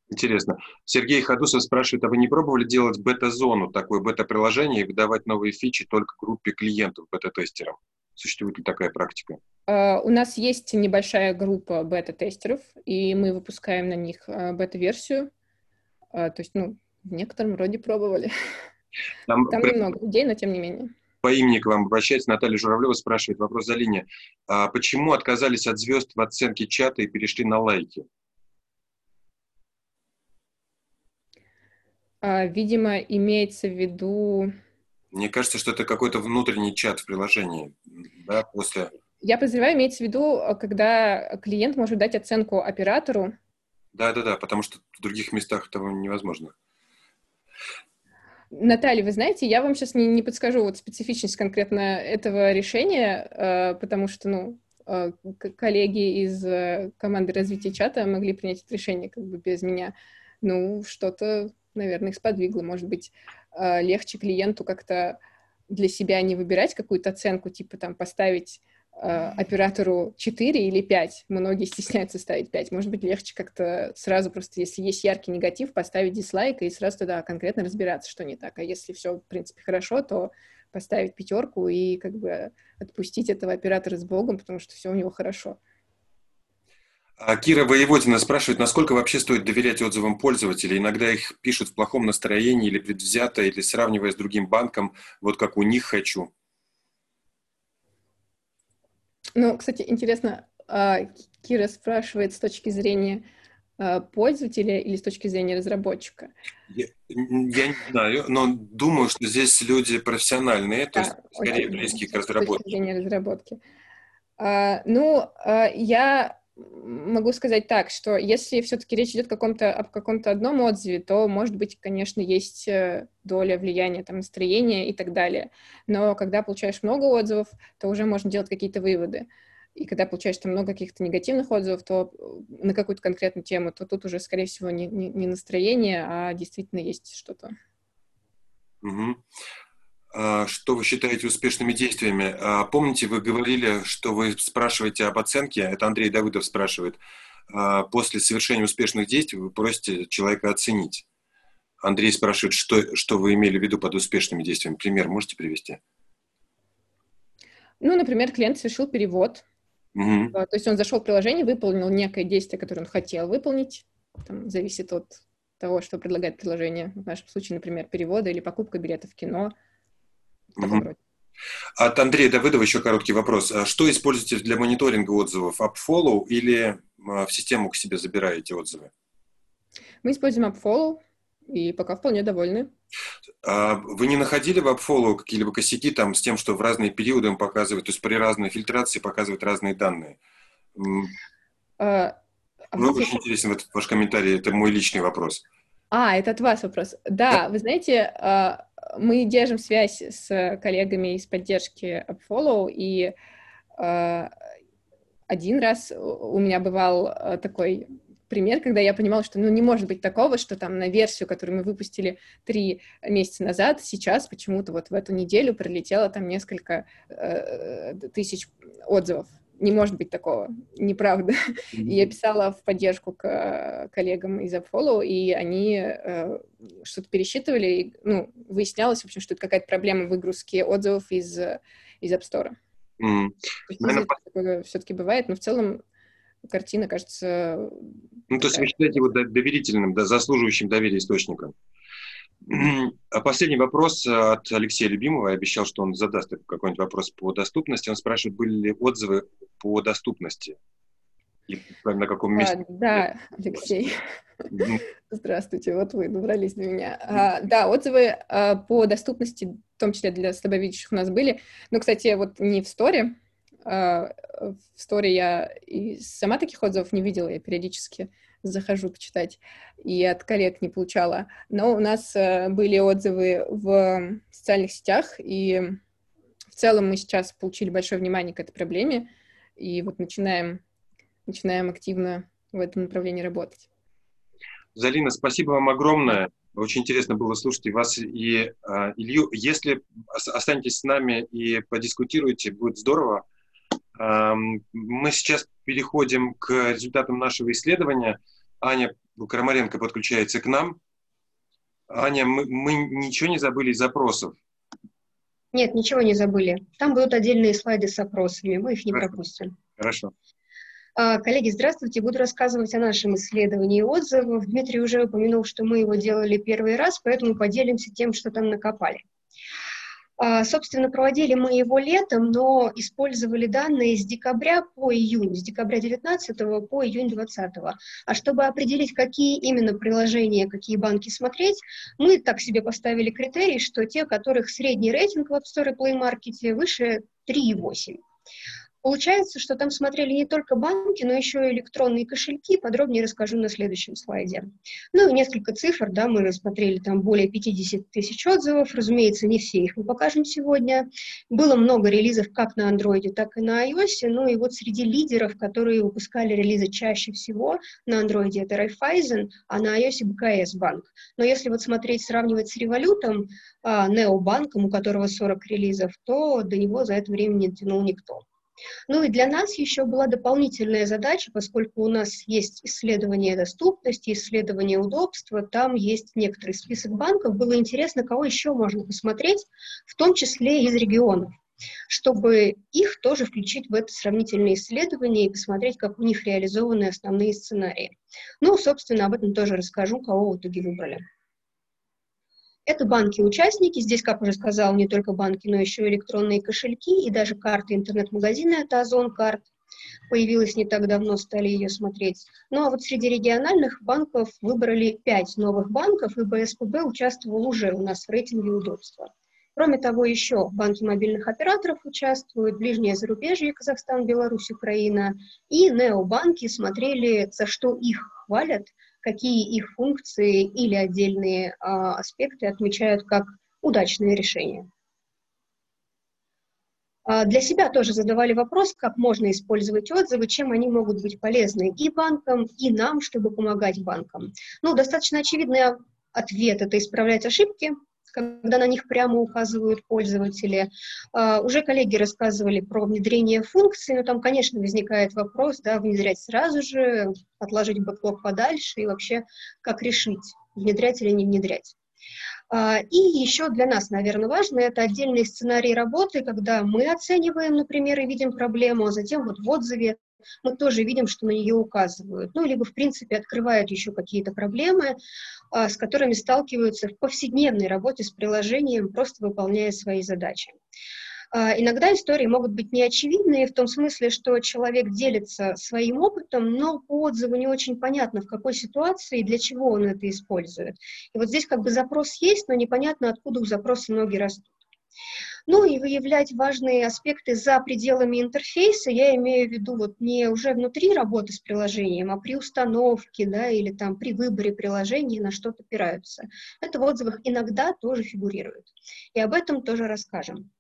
Интересно. Сергей Ходусов спрашивает, а вы не пробовали делать бета-зону, такое бета-приложение, и выдавать новые фичи только группе клиентов, бета-тестерам? Существует ли такая практика? Uh, у нас есть небольшая группа бета-тестеров, и мы выпускаем на них uh, бета-версию. Uh, то есть, ну, в некотором роде пробовали. Там, Там при... немного людей, но тем не менее. По имени к вам обращается Наталья Журавлева, спрашивает вопрос за линией. А почему отказались от звезд в оценке чата и перешли на лайки? Видимо, имеется в виду... Мне кажется, что это какой-то внутренний чат в приложении, да, после... Я подозреваю, имеется в виду, когда клиент может дать оценку оператору. Да-да-да, потому что в других местах этого невозможно. Наталья, вы знаете, я вам сейчас не, не подскажу вот специфичность конкретно этого решения, э, потому что, ну, э, коллеги из э, команды развития чата могли принять это решение как бы без меня. Ну, что-то наверное, их сподвигло. Может быть, а, легче клиенту как-то для себя не выбирать какую-то оценку, типа там поставить э, оператору 4 или 5. Многие стесняются ставить 5. Может быть, легче как-то сразу просто, если есть яркий негатив, поставить дизлайк и сразу тогда конкретно разбираться, что не так. А если все, в принципе, хорошо, то поставить пятерку и как бы отпустить этого оператора с Богом, потому что все у него хорошо. А Кира Воеводина спрашивает, насколько вообще стоит доверять отзывам пользователей? Иногда их пишут в плохом настроении или предвзято, или сравнивая с другим банком, вот как у них хочу. Ну, кстати, интересно, а, Кира спрашивает с точки зрения а, пользователя или с точки зрения разработчика? Я, я не знаю, но думаю, что здесь люди профессиональные, да, то есть скорее близкие к разработке. С точки зрения разработки. А, ну, а, я могу сказать так, что если все-таки речь идет каком-то, об каком-то одном отзыве, то, может быть, конечно, есть э, доля влияния, там, настроения и так далее. Но когда получаешь много отзывов, то уже можно делать какие-то выводы. И когда получаешь там много каких-то негативных отзывов, то э, на какую-то конкретную тему, то тут уже, скорее всего, не, не, не настроение, а действительно есть что-то. Угу. А, что вы считаете успешными действиями? А, помните, вы говорили, что вы спрашиваете об оценке, это Андрей Давыдов спрашивает, а, после совершения успешных действий вы просите человека оценить. Андрей спрашивает, что, что вы имели в виду под успешными действиями. Пример можете привести? Ну, например, клиент совершил перевод. Угу. То есть он зашел в приложение, выполнил некое действие, которое он хотел выполнить. Там зависит от того, что предлагает приложение. В нашем случае, например, перевода или покупка билета в кино – Угу. От Андрея Давыдова еще короткий вопрос. А что используете для мониторинга отзывов? AppFollow или а, в систему к себе забираете отзывы? Мы используем AppFollow и пока вполне довольны. А вы не находили в AppFollow какие-либо косяки там с тем, что в разные периоды он показывает, то есть при разной фильтрации показывает разные данные? А, Вы очень интересен этот ваш комментарий, это мой личный вопрос. А, это от вас вопрос. Да, вы знаете, мы держим связь с коллегами из поддержки AppFollow, и э, один раз у меня бывал э, такой пример, когда я понимала, что ну, не может быть такого, что там на версию, которую мы выпустили три месяца назад, сейчас почему-то вот в эту неделю пролетело там несколько э, тысяч отзывов. Не может быть такого, неправда. Mm-hmm. И я писала в поддержку к коллегам из AppFollow, и они э, что-то пересчитывали, и, ну, выяснялось, в общем, что это какая-то проблема выгрузки отзывов из, из App Store. Mm-hmm. Наверное, такое все-таки бывает, но в целом картина кажется... Ну, то есть вы считаете его доверительным, да, заслуживающим доверия источником? <clears throat> А последний вопрос от Алексея Любимова. Я обещал, что он задаст какой-нибудь вопрос по доступности. Он спрашивает, были ли отзывы по доступности? И на каком месте? А, да, Алексей. <laughs> Здравствуйте, вот вы добрались до меня. А, да, отзывы а, по доступности, в том числе для слабовидящих, у нас были. Ну, кстати, вот не в сторе. А, в сторе я и сама таких отзывов не видела, я периодически захожу почитать, и от коллег не получала. Но у нас э, были отзывы в социальных сетях, и в целом мы сейчас получили большое внимание к этой проблеме, и вот начинаем, начинаем активно в этом направлении работать. Залина, спасибо вам огромное. Очень интересно было слушать и вас, и э, Илью. Если останетесь с нами и подискутируете, будет здорово. Э, мы сейчас переходим к результатам нашего исследования. Аня Крамаренко подключается к нам. Аня, мы, мы ничего не забыли из запросов? Нет, ничего не забыли. Там будут отдельные слайды с опросами, мы их не Хорошо. пропустим. Хорошо. А, коллеги, здравствуйте. Буду рассказывать о нашем исследовании отзывов. Дмитрий уже упомянул, что мы его делали первый раз, поэтому поделимся тем, что там накопали. А, собственно, проводили мы его летом, но использовали данные с декабря по июнь, с декабря 19 по июнь 20. А чтобы определить, какие именно приложения, какие банки смотреть, мы так себе поставили критерий, что те, которых средний рейтинг в App Store и Play Market выше 3,8. Получается, что там смотрели не только банки, но еще и электронные кошельки. Подробнее расскажу на следующем слайде. Ну и несколько цифр, да, мы рассмотрели там более 50 тысяч отзывов. Разумеется, не все их мы покажем сегодня. Было много релизов как на Android, так и на iOS. Ну и вот среди лидеров, которые выпускали релизы чаще всего, на Android это Raiffeisen, а на iOS БКС банк. Но если вот смотреть, сравнивать с Револютом, Необанком, у которого 40 релизов, то до него за это время не тянул никто. Ну и для нас еще была дополнительная задача, поскольку у нас есть исследование доступности, исследование удобства, там есть некоторый список банков, было интересно, кого еще можно посмотреть, в том числе из регионов чтобы их тоже включить в это сравнительное исследование и посмотреть, как у них реализованы основные сценарии. Ну, собственно, об этом тоже расскажу, кого в итоге выбрали. Это банки-участники, здесь, как уже сказал, не только банки, но еще электронные кошельки и даже карты интернет-магазина, это Озон карт. Появилась не так давно, стали ее смотреть. Ну а вот среди региональных банков выбрали пять новых банков, и БСПБ участвовал уже у нас в рейтинге удобства. Кроме того, еще банки мобильных операторов участвуют, ближнее зарубежье, Казахстан, Беларусь, Украина, и необанки смотрели, за что их хвалят, какие их функции или отдельные а, аспекты отмечают как удачные решения. А, для себя тоже задавали вопрос, как можно использовать отзывы, чем они могут быть полезны и банкам, и нам, чтобы помогать банкам. Ну, достаточно очевидный ответ – это исправлять ошибки, когда на них прямо указывают пользователи. Uh, уже коллеги рассказывали про внедрение функций, но там, конечно, возникает вопрос, да, внедрять сразу же, отложить бэклог подальше и вообще как решить, внедрять или не внедрять. Uh, и еще для нас, наверное, важно, это отдельный сценарий работы, когда мы оцениваем, например, и видим проблему, а затем вот в отзыве мы тоже видим, что на нее указывают. Ну, либо, в принципе, открывают еще какие-то проблемы, а, с которыми сталкиваются в повседневной работе с приложением, просто выполняя свои задачи. А, иногда истории могут быть неочевидные в том смысле, что человек делится своим опытом, но по отзыву не очень понятно, в какой ситуации и для чего он это использует. И вот здесь как бы запрос есть, но непонятно, откуда у запроса ноги растут. Ну и выявлять важные аспекты за пределами интерфейса, я имею в виду вот не уже внутри работы с приложением, а при установке, да, или там при выборе приложения на что-то опираются. Это в отзывах иногда тоже фигурирует. И об этом тоже расскажем.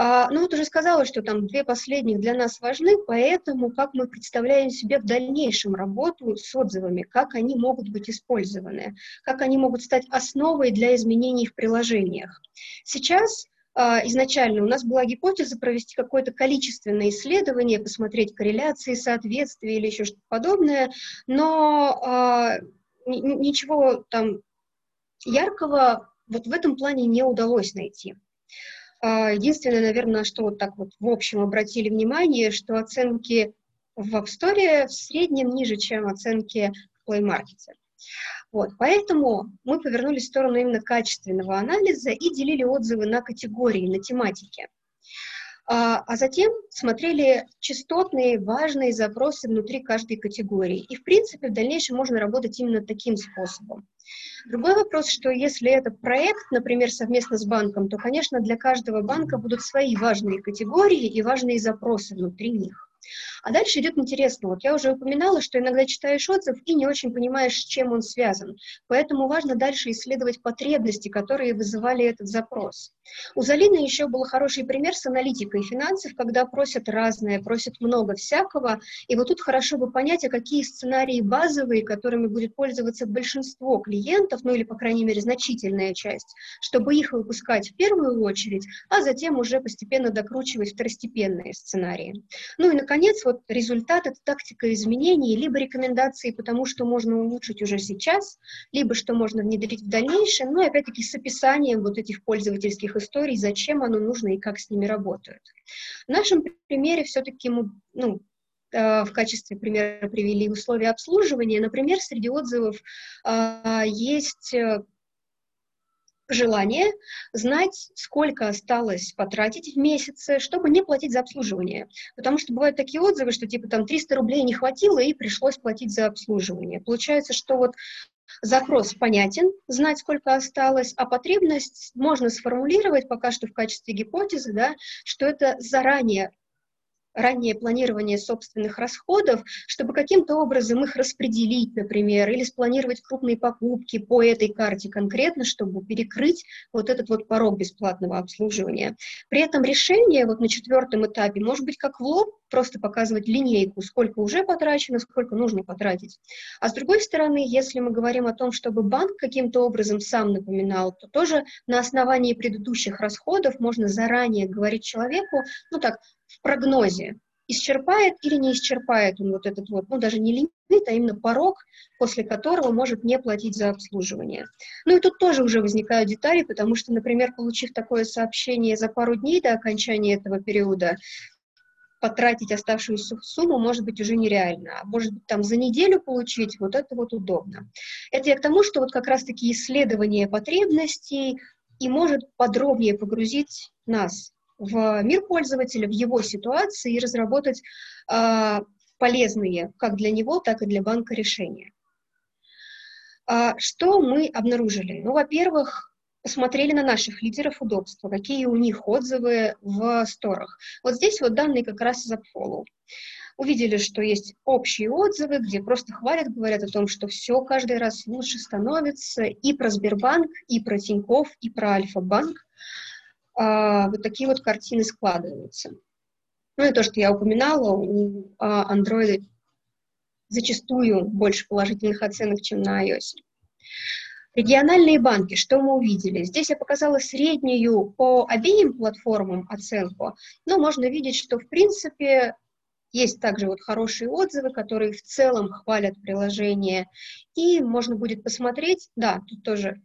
А, ну вот уже сказала, что там две последних для нас важны, поэтому как мы представляем себе в дальнейшем работу с отзывами, как они могут быть использованы, как они могут стать основой для изменений в приложениях. Сейчас а, изначально у нас была гипотеза провести какое-то количественное исследование, посмотреть корреляции, соответствия или еще что-то подобное, но а, ничего там яркого вот в этом плане не удалось найти. А, единственное, наверное, что вот так вот в общем обратили внимание, что оценки в App Store в среднем ниже, чем оценки в Play Market. Вот, поэтому мы повернулись в сторону именно качественного анализа и делили отзывы на категории, на тематики. А, а затем смотрели частотные, важные запросы внутри каждой категории. И, в принципе, в дальнейшем можно работать именно таким способом. Другой вопрос, что если это проект, например, совместно с банком, то, конечно, для каждого банка будут свои важные категории и важные запросы внутри них. А дальше идет интересно. Вот я уже упоминала, что иногда читаешь отзыв и не очень понимаешь, с чем он связан. Поэтому важно дальше исследовать потребности, которые вызывали этот запрос. У Залины еще был хороший пример с аналитикой финансов, когда просят разное, просят много всякого. И вот тут хорошо бы понять, а какие сценарии базовые, которыми будет пользоваться большинство клиентов, ну или, по крайней мере, значительная часть, чтобы их выпускать в первую очередь, а затем уже постепенно докручивать второстепенные сценарии. Ну и, наконец, вот результат — это тактика изменений, либо рекомендации потому что можно улучшить уже сейчас, либо что можно внедрить в дальнейшем, ну и опять-таки с описанием вот этих пользовательских историй, зачем оно нужно и как с ними работают. В нашем примере все-таки мы, ну, э, в качестве примера привели условия обслуживания. Например, среди отзывов э, есть э, желание знать, сколько осталось потратить в месяце, чтобы не платить за обслуживание. Потому что бывают такие отзывы, что типа там 300 рублей не хватило и пришлось платить за обслуживание. Получается, что вот запрос понятен, знать, сколько осталось, а потребность можно сформулировать пока что в качестве гипотезы, да, что это заранее раннее планирование собственных расходов, чтобы каким-то образом их распределить, например, или спланировать крупные покупки по этой карте конкретно, чтобы перекрыть вот этот вот порог бесплатного обслуживания. При этом решение вот на четвертом этапе может быть как в лоб, просто показывать линейку, сколько уже потрачено, сколько нужно потратить. А с другой стороны, если мы говорим о том, чтобы банк каким-то образом сам напоминал, то тоже на основании предыдущих расходов можно заранее говорить человеку, ну так, в прогнозе, исчерпает или не исчерпает он вот этот вот, ну даже не лимит, а именно порог, после которого может не платить за обслуживание. Ну и тут тоже уже возникают детали, потому что, например, получив такое сообщение за пару дней до окончания этого периода, потратить оставшуюся сумму может быть уже нереально. А может быть, там за неделю получить, вот это вот удобно. Это я к тому, что вот как раз-таки исследование потребностей и может подробнее погрузить нас в мир пользователя, в его ситуации и разработать э, полезные как для него, так и для банка решения. А, что мы обнаружили? Ну, во-первых, посмотрели на наших лидеров удобства, какие у них отзывы в сторах. Вот здесь вот данные как раз из AppFollow. Увидели, что есть общие отзывы, где просто хвалят, говорят о том, что все каждый раз лучше становится и про Сбербанк, и про Тинькофф, и про Альфа-банк вот такие вот картины складываются. Ну и то, что я упоминала, у а, Android зачастую больше положительных оценок, чем на iOS. Региональные банки, что мы увидели? Здесь я показала среднюю по обеим платформам оценку, но можно видеть, что в принципе есть также вот хорошие отзывы, которые в целом хвалят приложение, и можно будет посмотреть, да, тут тоже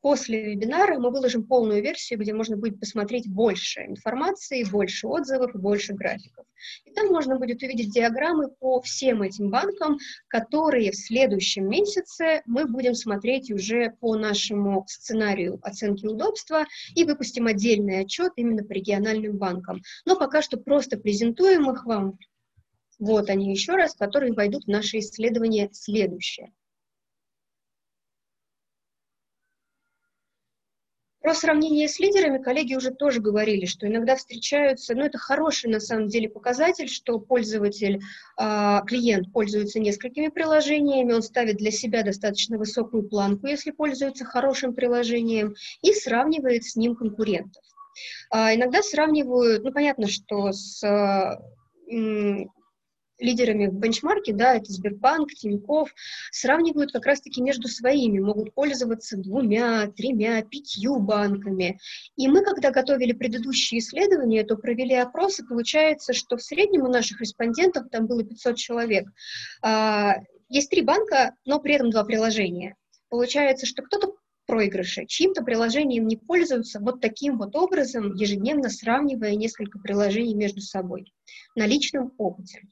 После вебинара мы выложим полную версию, где можно будет посмотреть больше информации, больше отзывов и больше графиков. И там можно будет увидеть диаграммы по всем этим банкам, которые в следующем месяце мы будем смотреть уже по нашему сценарию оценки удобства и выпустим отдельный отчет именно по региональным банкам. Но пока что просто презентуем их вам. Вот они еще раз, которые войдут в наше исследование следующее. Про сравнение с лидерами коллеги уже тоже говорили, что иногда встречаются, ну это хороший на самом деле показатель, что пользователь, э, клиент пользуется несколькими приложениями, он ставит для себя достаточно высокую планку, если пользуется хорошим приложением, и сравнивает с ним конкурентов. Э, иногда сравнивают, ну понятно, что с лидерами в бенчмарке, да, это Сбербанк, Тинькофф, сравнивают как раз-таки между своими, могут пользоваться двумя, тремя, пятью банками. И мы, когда готовили предыдущие исследования, то провели опросы, получается, что в среднем у наших респондентов, там было 500 человек, а, есть три банка, но при этом два приложения. Получается, что кто-то проигрыше, чьим-то приложением не пользуются вот таким вот образом, ежедневно сравнивая несколько приложений между собой на личном опыте.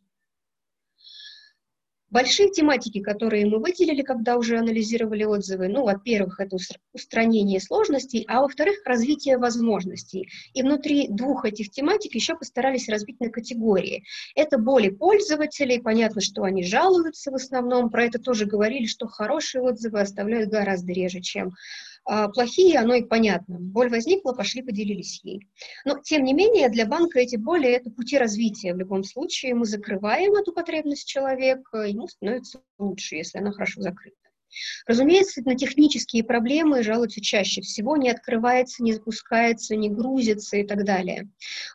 Большие тематики, которые мы выделили, когда уже анализировали отзывы, ну, во-первых, это устранение сложностей, а во-вторых, развитие возможностей. И внутри двух этих тематик еще постарались разбить на категории. Это боли пользователей, понятно, что они жалуются в основном, про это тоже говорили, что хорошие отзывы оставляют гораздо реже, чем плохие, оно и понятно. Боль возникла, пошли, поделились ей. Но, тем не менее, для банка эти боли – это пути развития в любом случае. Мы закрываем эту потребность человека, ему становится лучше, если она хорошо закрыта. Разумеется, на технические проблемы жалуются чаще всего, не открывается, не запускается, не грузится и так далее.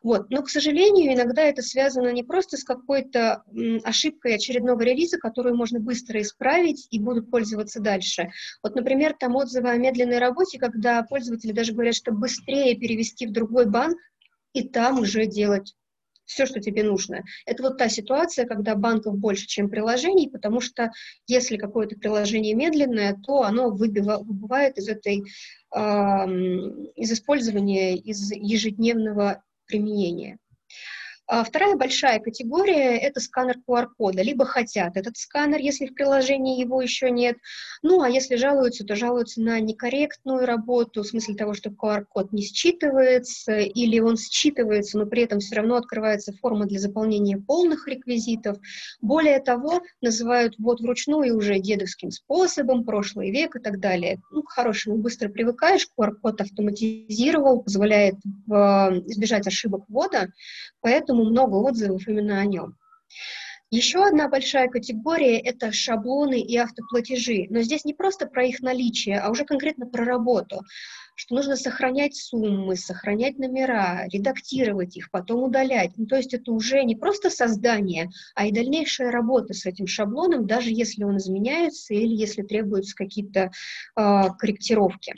Вот. Но, к сожалению, иногда это связано не просто с какой-то ошибкой очередного релиза, которую можно быстро исправить и будут пользоваться дальше. Вот, например, там отзывы о медленной работе, когда пользователи даже говорят, что быстрее перевести в другой банк и там уже делать все, что тебе нужно. Это вот та ситуация, когда банков больше, чем приложений, потому что если какое-то приложение медленное, то оно выбывает из этой, э, из использования, из ежедневного применения. А вторая большая категория – это сканер QR-кода. Либо хотят этот сканер, если в приложении его еще нет. Ну, а если жалуются, то жалуются на некорректную работу, в смысле того, что QR-код не считывается, или он считывается, но при этом все равно открывается форма для заполнения полных реквизитов. Более того, называют вот вручную уже дедовским способом, прошлый век и так далее. Ну, к хорошему быстро привыкаешь, QR-код автоматизировал, позволяет э, избежать ошибок ввода, поэтому поэтому много отзывов именно о нем. Еще одна большая категория – это шаблоны и автоплатежи. Но здесь не просто про их наличие, а уже конкретно про работу. Что нужно сохранять суммы, сохранять номера, редактировать их, потом удалять. Ну, то есть это уже не просто создание, а и дальнейшая работа с этим шаблоном, даже если он изменяется или если требуются какие-то э, корректировки.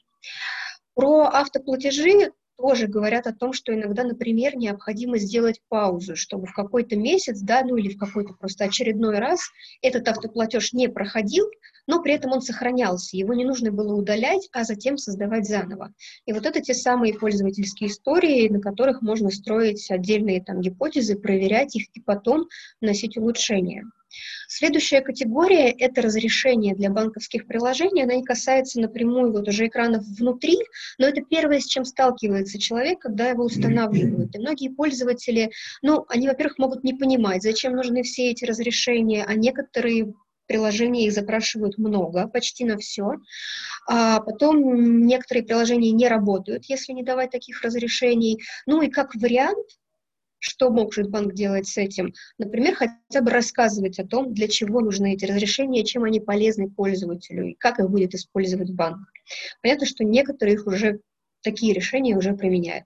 Про автоплатежи тоже говорят о том, что иногда, например, необходимо сделать паузу, чтобы в какой-то месяц, да, ну или в какой-то просто очередной раз этот автоплатеж не проходил, но при этом он сохранялся, его не нужно было удалять, а затем создавать заново. И вот это те самые пользовательские истории, на которых можно строить отдельные там гипотезы, проверять их и потом вносить улучшения. Следующая категория – это разрешение для банковских приложений. Она не касается напрямую вот уже экранов внутри, но это первое, с чем сталкивается человек, когда его устанавливают. И многие пользователи, ну, они, во-первых, могут не понимать, зачем нужны все эти разрешения, а некоторые приложения их запрашивают много, почти на все. А потом некоторые приложения не работают, если не давать таких разрешений. Ну и как вариант, что может банк делать с этим? Например, хотя бы рассказывать о том, для чего нужны эти разрешения, чем они полезны пользователю и как их будет использовать банк. Понятно, что некоторые их уже, такие решения уже применяют.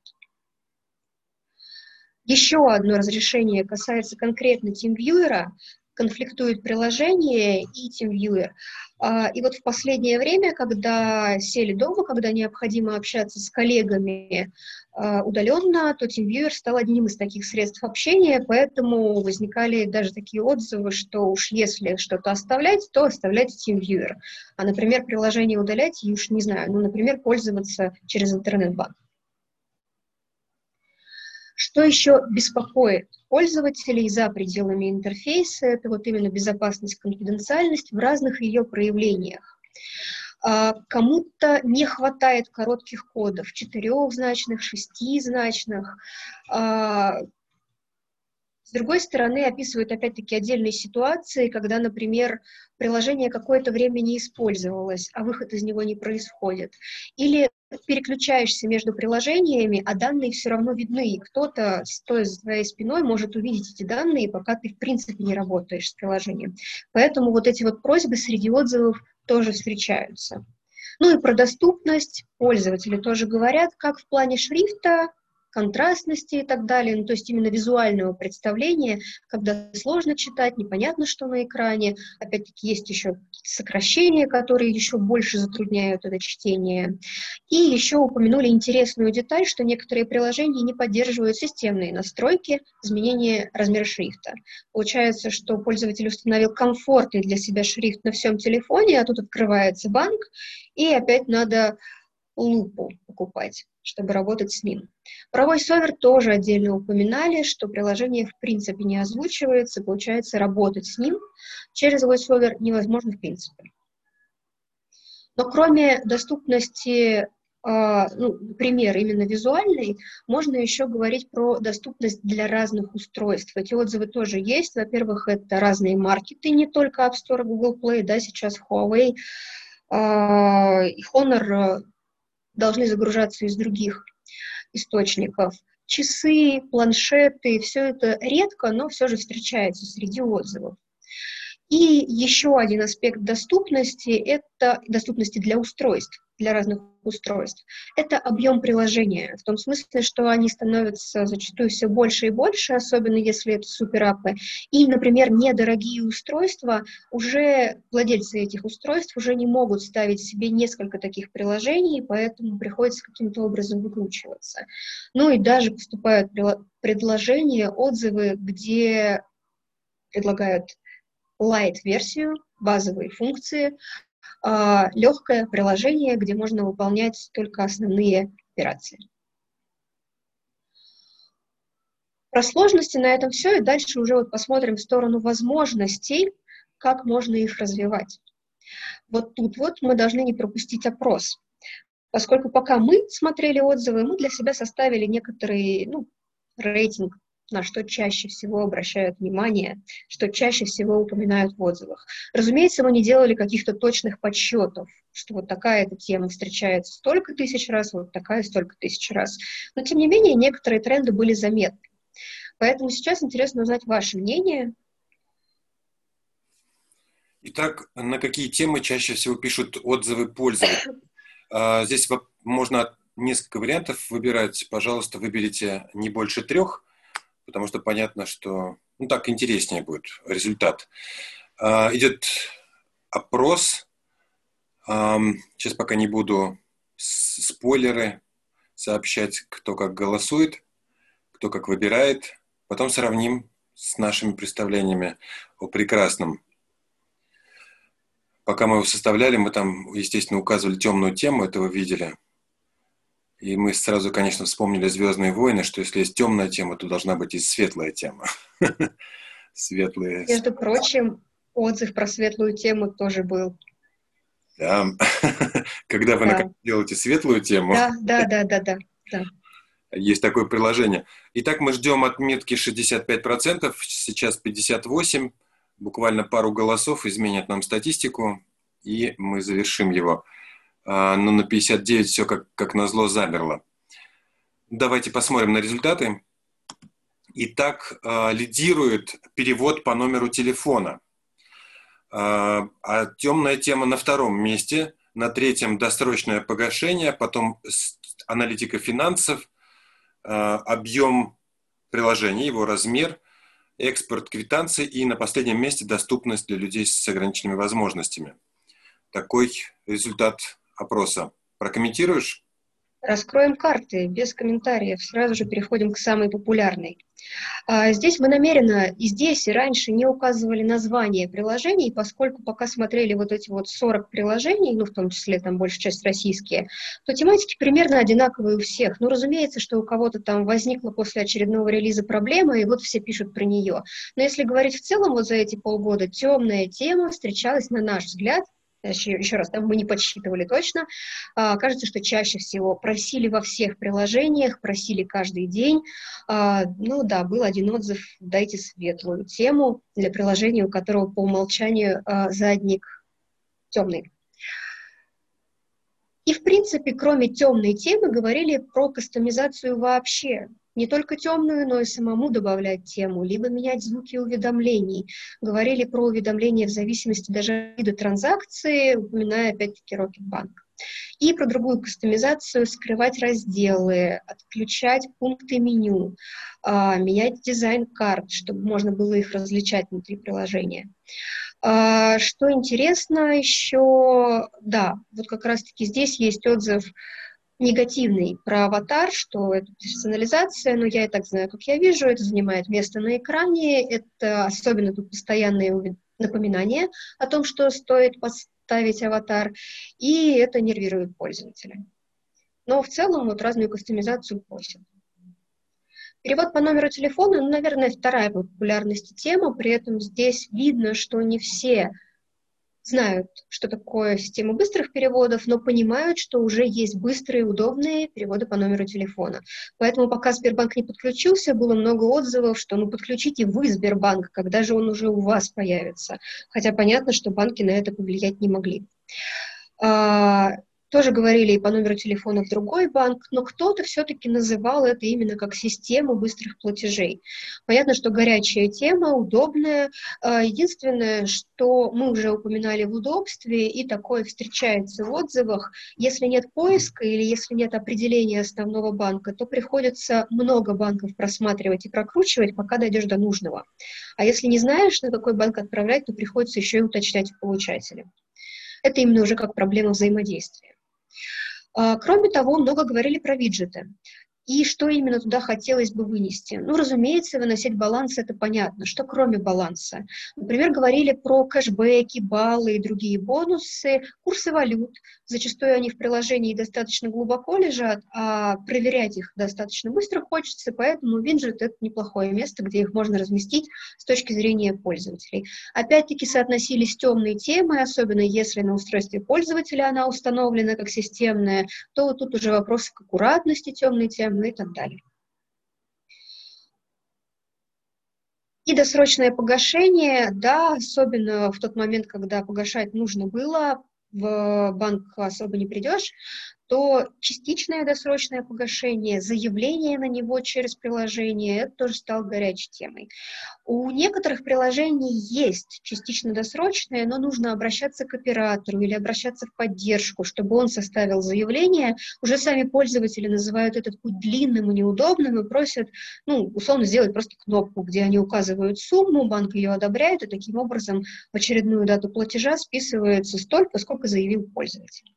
Еще одно разрешение касается конкретно TeamViewer конфликтует приложение и TeamViewer. А, и вот в последнее время, когда сели дома, когда необходимо общаться с коллегами а, удаленно, то TeamViewer стал одним из таких средств общения, поэтому возникали даже такие отзывы, что уж если что-то оставлять, то оставлять TeamViewer. А, например, приложение удалять, и уж не знаю, ну, например, пользоваться через интернет-банк. Что еще беспокоит пользователей за пределами интерфейса? Это вот именно безопасность, конфиденциальность в разных ее проявлениях. А, кому-то не хватает коротких кодов, четырехзначных, шестизначных. А, с другой стороны, описывают опять-таки отдельные ситуации, когда, например, приложение какое-то время не использовалось, а выход из него не происходит. Или переключаешься между приложениями, а данные все равно видны. И кто-то, стоя за твоей спиной, может увидеть эти данные, пока ты в принципе не работаешь с приложением. Поэтому вот эти вот просьбы среди отзывов тоже встречаются. Ну и про доступность пользователи тоже говорят, как в плане шрифта, контрастности и так далее, ну, то есть именно визуального представления, когда сложно читать, непонятно, что на экране. Опять-таки есть еще сокращения, которые еще больше затрудняют это чтение. И еще упомянули интересную деталь, что некоторые приложения не поддерживают системные настройки изменения размера шрифта. Получается, что пользователь установил комфортный для себя шрифт на всем телефоне, а тут открывается банк, и опять надо лупу покупать, чтобы работать с ним. Про VoiceOver тоже отдельно упоминали, что приложение в принципе не озвучивается, получается работать с ним через VoiceOver невозможно в принципе. Но кроме доступности Uh, ну, пример именно визуальный, можно еще говорить про доступность для разных устройств. Эти отзывы тоже есть. Во-первых, это разные маркеты, не только App Store, Google Play, да, сейчас Huawei uh, и Honor должны загружаться из других источников. Часы, планшеты, все это редко, но все же встречается среди отзывов. И еще один аспект доступности – это доступности для устройств, для разных устройств. Это объем приложения, в том смысле, что они становятся зачастую все больше и больше, особенно если это суперапы. И, например, недорогие устройства, уже владельцы этих устройств уже не могут ставить себе несколько таких приложений, поэтому приходится каким-то образом выкручиваться. Ну и даже поступают предложения, отзывы, где предлагают light-версию, базовые функции, легкое приложение, где можно выполнять только основные операции. Про сложности на этом все, и дальше уже вот посмотрим в сторону возможностей, как можно их развивать. Вот тут вот мы должны не пропустить опрос, поскольку пока мы смотрели отзывы, мы для себя составили некоторый ну, рейтинг на что чаще всего обращают внимание, что чаще всего упоминают в отзывах. Разумеется, мы не делали каких-то точных подсчетов, что вот такая-то тема встречается столько тысяч раз, вот такая столько тысяч раз. Но, тем не менее, некоторые тренды были заметны. Поэтому сейчас интересно узнать ваше мнение. Итак, на какие темы чаще всего пишут отзывы пользователей? А, здесь можно несколько вариантов выбирать. Пожалуйста, выберите не больше трех потому что понятно, что ну, так интереснее будет результат. А, идет опрос. А, сейчас пока не буду спойлеры сообщать, кто как голосует, кто как выбирает. Потом сравним с нашими представлениями о прекрасном. Пока мы его составляли, мы там, естественно, указывали темную тему, это вы видели – и мы сразу, конечно, вспомнили «Звездные войны», что если есть темная тема, то должна быть и светлая тема. <laughs> Светлые. Между прочим, отзыв про светлую тему тоже был. Да, <laughs> когда вы да. делаете светлую тему. Да, да, да, да, да, да. Есть такое приложение. Итак, мы ждем отметки 65%, сейчас 58%. Буквально пару голосов изменят нам статистику, и мы завершим его. А, но на 59 все как, как назло замерло. Давайте посмотрим на результаты. Итак, а, лидирует перевод по номеру телефона. А, а темная тема на втором месте, на третьем досрочное погашение, потом аналитика финансов, объем приложения, его размер, экспорт квитанций и на последнем месте доступность для людей с ограниченными возможностями. Такой результат опроса. Прокомментируешь? Раскроем карты без комментариев. Сразу же переходим к самой популярной. А, здесь мы намеренно и здесь, и раньше не указывали название приложений, поскольку пока смотрели вот эти вот 40 приложений, ну, в том числе там большая часть российские, то тематики примерно одинаковые у всех. Ну, разумеется, что у кого-то там возникла после очередного релиза проблема, и вот все пишут про нее. Но если говорить в целом, вот за эти полгода темная тема встречалась, на наш взгляд, еще, еще раз, там мы не подсчитывали точно, а, кажется, что чаще всего просили во всех приложениях, просили каждый день. А, ну да, был один отзыв, дайте светлую тему для приложения, у которого по умолчанию а, задник темный. И, в принципе, кроме темной темы, говорили про кастомизацию вообще. Не только темную, но и самому добавлять тему, либо менять звуки уведомлений. Говорили про уведомления в зависимости даже от вида транзакции, упоминая опять-таки Rocketbank. И про другую кастомизацию, скрывать разделы, отключать пункты меню, а, менять дизайн карт, чтобы можно было их различать внутри приложения. А, что интересно еще, да, вот как раз-таки здесь есть отзыв негативный про аватар, что это персонализация, но я и так знаю, как я вижу, это занимает место на экране, это особенно тут постоянные напоминания о том, что стоит поставить аватар, и это нервирует пользователя. Но в целом вот разную кастомизацию просят. Перевод по номеру телефона, ну, наверное, вторая по популярности тема, при этом здесь видно, что не все знают, что такое система быстрых переводов, но понимают, что уже есть быстрые, удобные переводы по номеру телефона. Поэтому пока Сбербанк не подключился, было много отзывов, что ну подключите вы Сбербанк, когда же он уже у вас появится. Хотя понятно, что банки на это повлиять не могли. Тоже говорили и по номеру телефона в другой банк, но кто-то все-таки называл это именно как систему быстрых платежей. Понятно, что горячая тема, удобная. А, единственное, что мы уже упоминали в удобстве, и такое встречается в отзывах, если нет поиска или если нет определения основного банка, то приходится много банков просматривать и прокручивать, пока дойдешь до нужного. А если не знаешь, на какой банк отправлять, то приходится еще и уточнять у получателя. Это именно уже как проблема взаимодействия. А, кроме того, много говорили про виджеты и что именно туда хотелось бы вынести. Ну, разумеется, выносить баланс – это понятно. Что кроме баланса? Например, говорили про кэшбэки, баллы и другие бонусы, курсы валют. Зачастую они в приложении достаточно глубоко лежат, а проверять их достаточно быстро хочется, поэтому виджет – это неплохое место, где их можно разместить с точки зрения пользователей. Опять-таки соотносились темные темы, особенно если на устройстве пользователя она установлена как системная, то тут уже вопросы к аккуратности темной темы, ну и так далее. И досрочное погашение, да, особенно в тот момент, когда погашать нужно было, в банк особо не придешь, то частичное досрочное погашение, заявление на него через приложение, это тоже стало горячей темой. У некоторых приложений есть частично досрочное, но нужно обращаться к оператору или обращаться в поддержку, чтобы он составил заявление. Уже сами пользователи называют этот путь длинным и неудобным и просят, ну, условно, сделать просто кнопку, где они указывают сумму, банк ее одобряет, и таким образом в очередную дату платежа списывается столько, сколько заявил пользователь.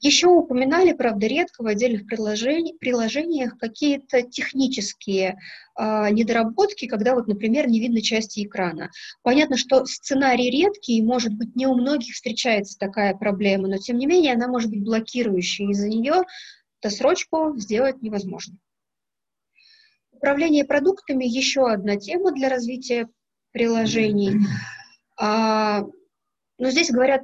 Еще упоминали, правда, редко в отдельных приложениях, приложениях какие-то технические э, недоработки, когда вот, например, не видно части экрана. Понятно, что сценарий редкий, и, может быть, не у многих встречается такая проблема, но тем не менее она может быть блокирующей, из-за нее досрочку сделать невозможно. Управление продуктами – еще одна тема для развития приложений. А, но здесь говорят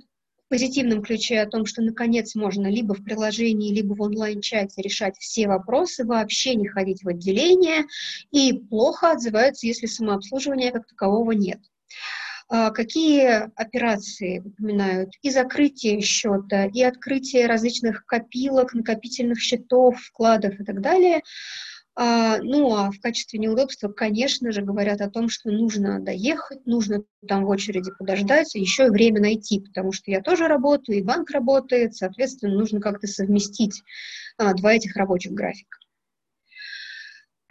позитивном ключе о том, что наконец можно либо в приложении, либо в онлайн-чате решать все вопросы, вообще не ходить в отделение, и плохо отзываются, если самообслуживания как такового нет. А, какие операции упоминают? И закрытие счета, и открытие различных копилок, накопительных счетов, вкладов и так далее – ну, а в качестве неудобства, конечно же, говорят о том, что нужно доехать, нужно там в очереди подождать, еще и время найти, потому что я тоже работаю, и банк работает, соответственно, нужно как-то совместить а, два этих рабочих графика.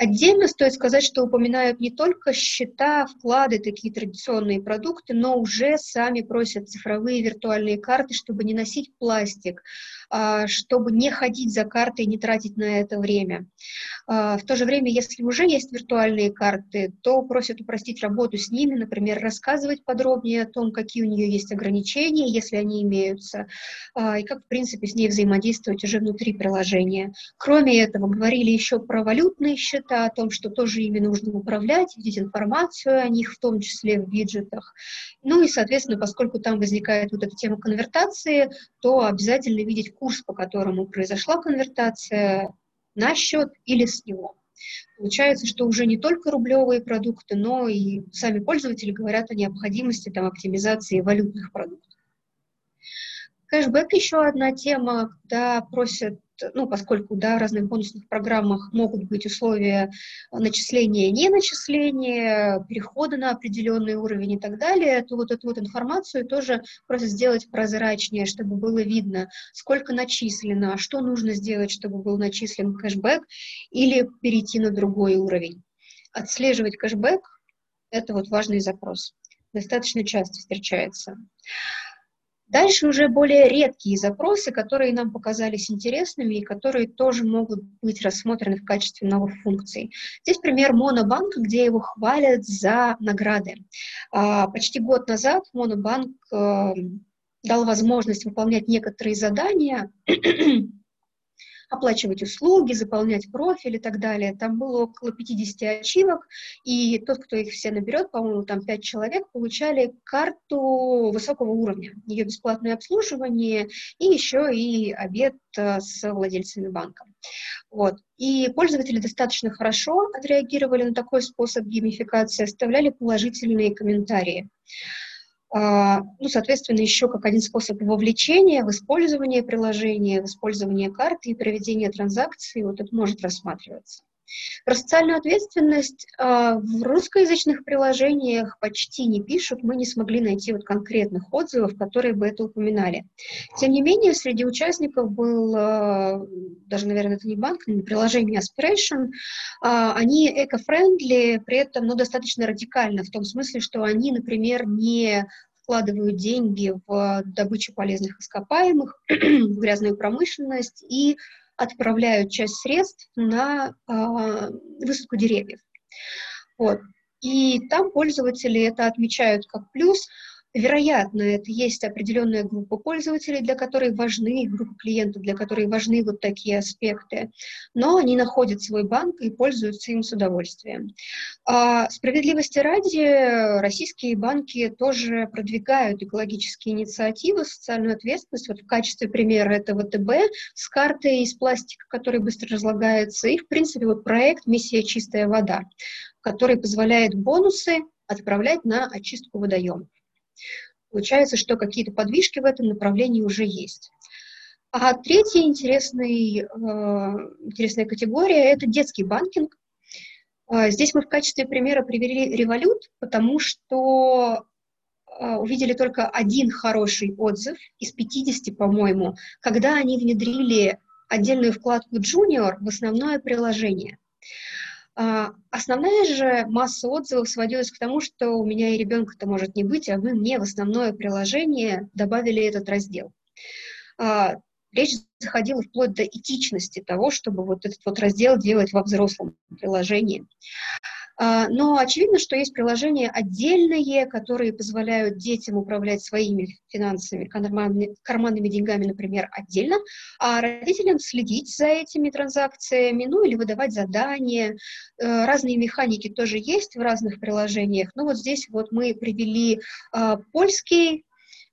Отдельно стоит сказать, что упоминают не только счета, вклады, такие традиционные продукты, но уже сами просят цифровые виртуальные карты, чтобы не носить пластик, а, чтобы не ходить за картой и не тратить на это время. А, в то же время, если уже есть виртуальные карты, то просят упростить работу с ними, например, рассказывать подробнее о том, какие у нее есть ограничения, если они имеются, а, и как, в принципе, с ней взаимодействовать уже внутри приложения. Кроме этого, говорили еще про валютные счета, о том, что тоже ими нужно управлять, видеть информацию о них, в том числе в виджетах. Ну и, соответственно, поскольку там возникает вот эта тема конвертации, то обязательно видеть курс, по которому произошла конвертация, на счет или с него. Получается, что уже не только рублевые продукты, но и сами пользователи говорят о необходимости там, оптимизации валютных продуктов. Кэшбэк еще одна тема, когда просят ну, поскольку да, в разных бонусных программах могут быть условия начисления, не начисления, перехода на определенный уровень и так далее, то вот эту вот информацию тоже просто сделать прозрачнее, чтобы было видно, сколько начислено, что нужно сделать, чтобы был начислен кэшбэк, или перейти на другой уровень. Отслеживать кэшбэк – это вот важный запрос. Достаточно часто встречается. Дальше уже более редкие запросы, которые нам показались интересными и которые тоже могут быть рассмотрены в качестве новых функций. Здесь пример Монобанк, где его хвалят за награды. А, почти год назад Монобанк э, дал возможность выполнять некоторые задания <clears throat> оплачивать услуги, заполнять профиль и так далее. Там было около 50 ачивок, и тот, кто их все наберет, по-моему, там 5 человек, получали карту высокого уровня, ее бесплатное обслуживание и еще и обед э, с владельцами банка. Вот. И пользователи достаточно хорошо отреагировали на такой способ геймификации, оставляли положительные комментарии. А, ну, соответственно, еще как один способ вовлечения в использование приложения, в использование карты и проведение транзакций, вот это может рассматриваться. Про социальную ответственность э, в русскоязычных приложениях почти не пишут, мы не смогли найти вот конкретных отзывов, которые бы это упоминали. Тем не менее, среди участников был, э, даже, наверное, это не банк, но приложение Aspiration, э, они эко-френдли, при этом ну, достаточно радикально, в том смысле, что они, например, не вкладывают деньги в добычу полезных ископаемых, <clears throat> в грязную промышленность и отправляют часть средств на э, высадку деревьев. Вот. И там пользователи это отмечают как плюс, Вероятно, это есть определенная группа пользователей, для которой важны, группа клиентов, для которой важны вот такие аспекты, но они находят свой банк и пользуются им с удовольствием. А, справедливости ради, российские банки тоже продвигают экологические инициативы, социальную ответственность. Вот в качестве примера это ВТБ с картой из пластика, который быстро разлагается, и, в принципе, вот проект «Миссия чистая вода», который позволяет бонусы отправлять на очистку водоемов. Получается, что какие-то подвижки в этом направлении уже есть. А третья интересный, э, интересная категория – это детский банкинг. Э, здесь мы в качестве примера привели револют, потому что э, увидели только один хороший отзыв из 50, по-моему, когда они внедрили отдельную вкладку Junior в основное приложение – основная же масса отзывов сводилась к тому, что у меня и ребенка-то может не быть, а вы мне в основное приложение добавили этот раздел. А, речь заходила вплоть до этичности того, чтобы вот этот вот раздел делать во взрослом приложении. А, но очевидно, что есть приложения отдельные, которые позволяют детям управлять своими финансами, карманными, карманными деньгами, например, отдельно, а родителям следить за этими транзакциями, ну или выдавать задания. Э, разные механики тоже есть в разных приложениях. Ну вот здесь вот мы привели а, польский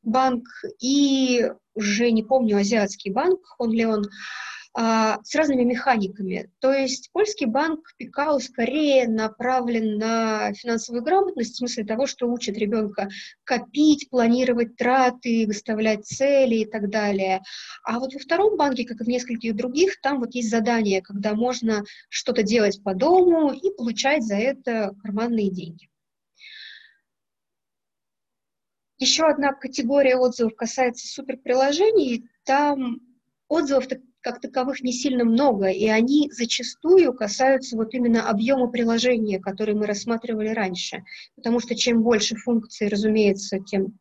банк и уже не помню, азиатский банк, он ли он, с разными механиками. То есть польский банк Пикау скорее направлен на финансовую грамотность, в смысле того, что учит ребенка копить, планировать траты, выставлять цели и так далее. А вот во втором банке, как и в нескольких других, там вот есть задание, когда можно что-то делать по дому и получать за это карманные деньги. Еще одна категория отзывов касается суперприложений. Там отзывов как таковых не сильно много, и они зачастую касаются вот именно объема приложения, который мы рассматривали раньше. Потому что чем больше функций, разумеется, тем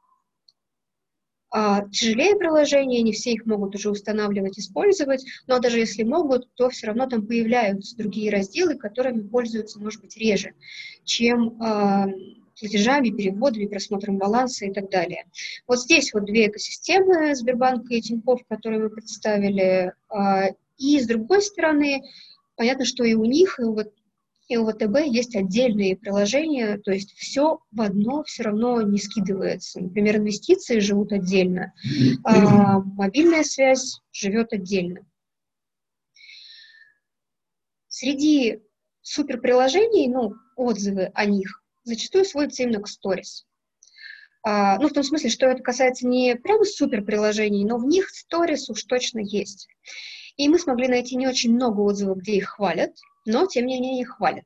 а, тяжелее приложение, не все их могут уже устанавливать, использовать, но даже если могут, то все равно там появляются другие разделы, которыми пользуются, может быть, реже, чем а, платежами, переводами, просмотром баланса и так далее. Вот здесь вот две экосистемы Сбербанка и Тинькофф, которые мы представили. А, и с другой стороны, понятно, что и у них, и у, и у ВТБ есть отдельные приложения, то есть все в одно все равно не скидывается. Например, инвестиции живут отдельно, а мобильная связь живет отдельно. Среди суперприложений, ну, отзывы о них, зачастую сводится именно к сторис. А, ну, в том смысле, что это касается не прямо супер приложений, но в них сторис уж точно есть. И мы смогли найти не очень много отзывов, где их хвалят, но, тем не менее, их хвалят.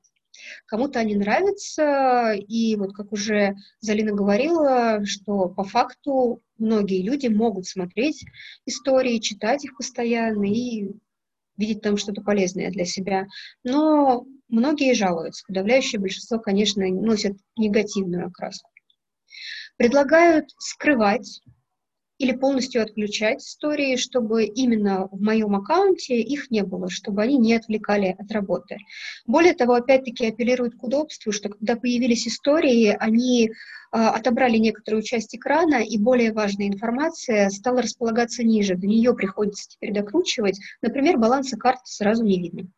Кому-то они нравятся, и вот как уже Залина говорила, что по факту многие люди могут смотреть истории, читать их постоянно и видеть там что-то полезное для себя. Но многие жалуются. Подавляющее большинство, конечно, носят негативную окраску. Предлагают скрывать или полностью отключать истории, чтобы именно в моем аккаунте их не было, чтобы они не отвлекали от работы. Более того, опять-таки апеллируют к удобству, что когда появились истории, они а, отобрали некоторую часть экрана, и более важная информация стала располагаться ниже. До нее приходится теперь докручивать. Например, баланса карты сразу не видно.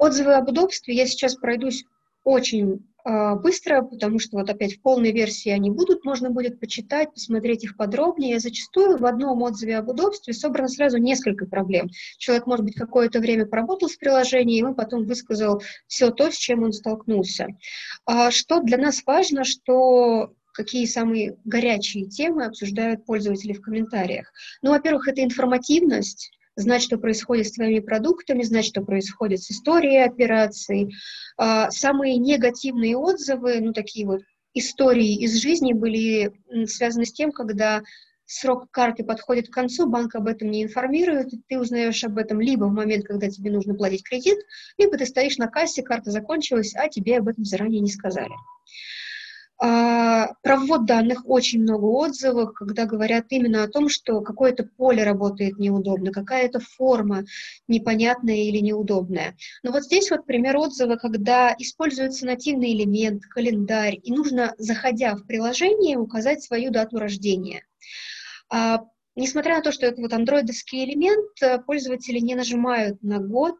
Отзывы об удобстве я сейчас пройдусь очень э, быстро, потому что вот опять в полной версии они будут, можно будет почитать, посмотреть их подробнее. Зачастую в одном отзыве об удобстве собрано сразу несколько проблем. Человек, может быть, какое-то время поработал с приложением и потом высказал все то, с чем он столкнулся. А что для нас важно, что какие самые горячие темы обсуждают пользователи в комментариях. Ну, во-первых, это информативность, знать, что происходит с твоими продуктами, знать, что происходит с историей операций. А, самые негативные отзывы, ну, такие вот истории из жизни были связаны с тем, когда срок карты подходит к концу, банк об этом не информирует, ты узнаешь об этом либо в момент, когда тебе нужно платить кредит, либо ты стоишь на кассе, карта закончилась, а тебе об этом заранее не сказали. А, про ввод данных очень много отзывов, когда говорят именно о том, что какое-то поле работает неудобно, какая-то форма непонятная или неудобная. Но вот здесь вот пример отзыва, когда используется нативный элемент, календарь, и нужно, заходя в приложение, указать свою дату рождения. А, несмотря на то, что это вот андроидовский элемент, пользователи не нажимают на год,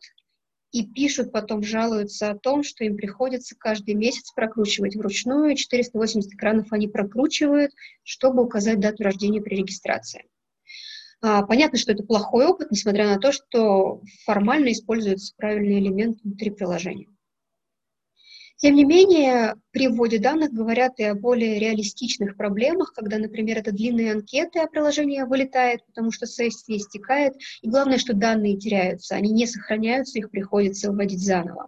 и пишут, потом жалуются о том, что им приходится каждый месяц прокручивать вручную, 480 экранов они прокручивают, чтобы указать дату рождения при регистрации. А, понятно, что это плохой опыт, несмотря на то, что формально используется правильный элемент внутри приложения. Тем не менее, при вводе данных говорят и о более реалистичных проблемах, когда, например, это длинные анкеты, а приложение вылетает, потому что сессия истекает, и главное, что данные теряются, они не сохраняются, их приходится вводить заново.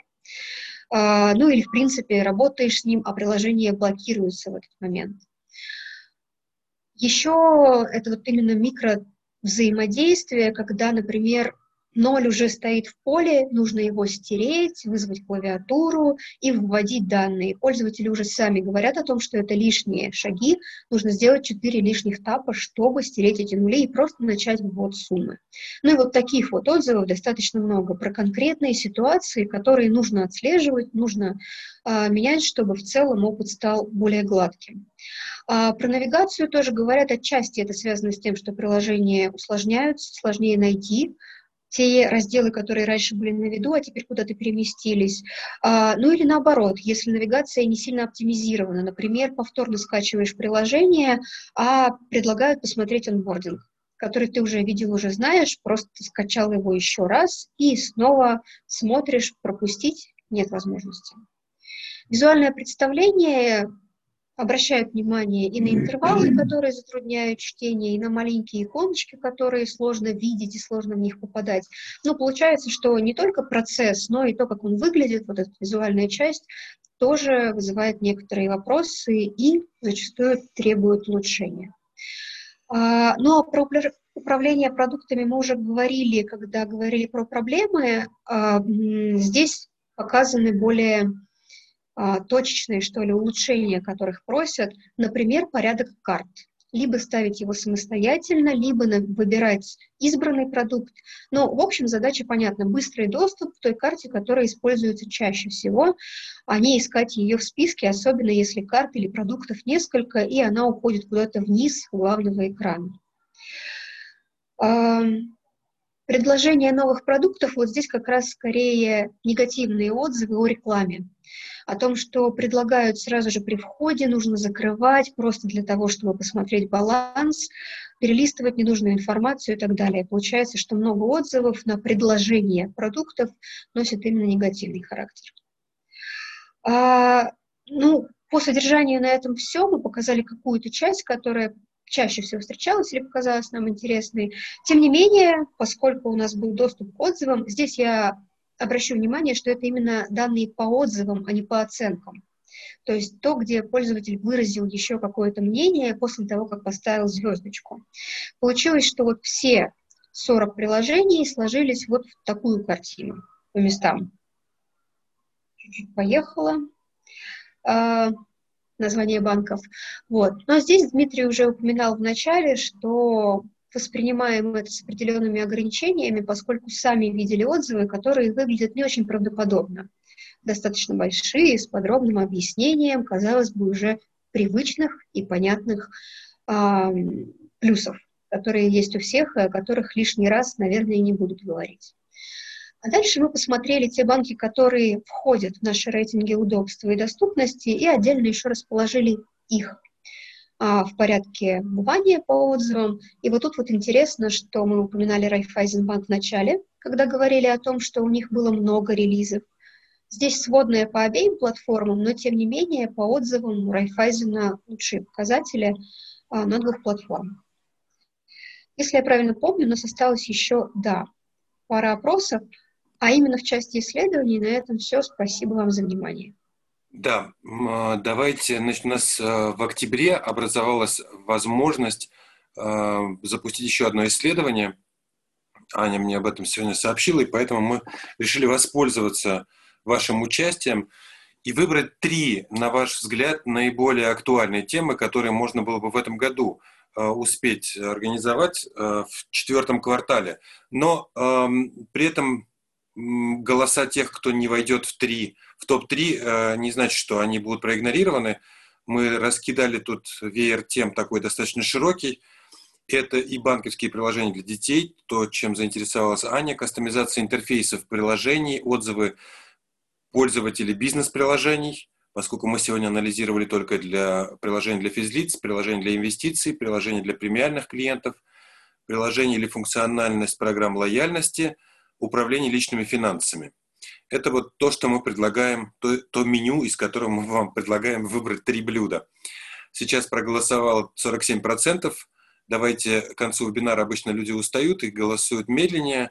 А, ну или, в принципе, работаешь с ним, а приложение блокируется в этот момент. Еще это вот именно микро взаимодействие, когда, например, Ноль уже стоит в поле, нужно его стереть, вызвать клавиатуру и вводить данные. Пользователи уже сами говорят о том, что это лишние шаги, нужно сделать 4 лишних тапа, чтобы стереть эти нули и просто начать ввод суммы. Ну и вот таких вот отзывов достаточно много про конкретные ситуации, которые нужно отслеживать, нужно а, менять, чтобы в целом опыт стал более гладким. А, про навигацию тоже говорят, отчасти это связано с тем, что приложения усложняются, сложнее найти, те разделы, которые раньше были на виду, а теперь куда-то переместились. А, ну или наоборот, если навигация не сильно оптимизирована, например, повторно скачиваешь приложение, а предлагают посмотреть онбординг который ты уже видел, уже знаешь, просто скачал его еще раз и снова смотришь, пропустить нет возможности. Визуальное представление обращают внимание и на интервалы, которые затрудняют чтение, и на маленькие иконочки, которые сложно видеть и сложно в них попадать. Но получается, что не только процесс, но и то, как он выглядит, вот эта визуальная часть, тоже вызывает некоторые вопросы и зачастую требует улучшения. А, ну а про управление продуктами мы уже говорили, когда говорили про проблемы. А, здесь показаны более точечные, что ли, улучшения, которых просят, например, порядок карт. Либо ставить его самостоятельно, либо выбирать избранный продукт. Но, в общем, задача понятна. Быстрый доступ к той карте, которая используется чаще всего, а не искать ее в списке, особенно если карт или продуктов несколько, и она уходит куда-то вниз главного экрана. Предложение новых продуктов, вот здесь как раз скорее негативные отзывы о рекламе. О том, что предлагают сразу же при входе, нужно закрывать просто для того, чтобы посмотреть баланс, перелистывать ненужную информацию и так далее. Получается, что много отзывов на предложение продуктов носит именно негативный характер. А, ну, по содержанию на этом все. Мы показали какую-то часть, которая чаще всего встречалась или показалась нам интересной. Тем не менее, поскольку у нас был доступ к отзывам, здесь я обращу внимание, что это именно данные по отзывам, а не по оценкам. То есть то, где пользователь выразил еще какое-то мнение после того, как поставил звездочку. Получилось, что вот все 40 приложений сложились вот в такую картину по местам. Чуть-чуть поехала. А, название банков. Вот. Но здесь Дмитрий уже упоминал в начале, что воспринимаем это с определенными ограничениями, поскольку сами видели отзывы, которые выглядят не очень правдоподобно. Достаточно большие, с подробным объяснением, казалось бы, уже привычных и понятных э, плюсов, которые есть у всех, и о которых лишний раз, наверное, не будут говорить. А дальше мы посмотрели те банки, которые входят в наши рейтинги удобства и доступности, и отдельно еще расположили их а, в порядке бывания по отзывам. И вот тут вот интересно, что мы упоминали Райфайзенбанк в начале, когда говорили о том, что у них было много релизов. Здесь сводные по обеим платформам, но тем не менее по отзывам у Райфайзена лучшие показатели а, на двух платформах. Если я правильно помню, у нас осталось еще, да, пара опросов, а именно в части исследований. На этом все. Спасибо вам за внимание. Да, а, давайте, значит, у нас а, в октябре образовалась возможность а, запустить еще одно исследование. Аня мне об этом сегодня сообщила, и поэтому мы решили воспользоваться вашим участием и выбрать три, на ваш взгляд, наиболее актуальные темы, которые можно было бы в этом году успеть организовать в четвертом квартале. Но при этом голоса тех, кто не войдет в, три, в топ-3, э, не значит, что они будут проигнорированы. Мы раскидали тут веер тем такой достаточно широкий. Это и банковские приложения для детей, то, чем заинтересовалась Аня, кастомизация интерфейсов приложений, отзывы пользователей бизнес-приложений, поскольку мы сегодня анализировали только для приложений для физлиц, приложений для инвестиций, приложений для премиальных клиентов, приложений или функциональность программ лояльности – управление личными финансами. Это вот то, что мы предлагаем, то, то меню, из которого мы вам предлагаем выбрать три блюда. Сейчас проголосовало 47%. Давайте к концу вебинара обычно люди устают и голосуют медленнее.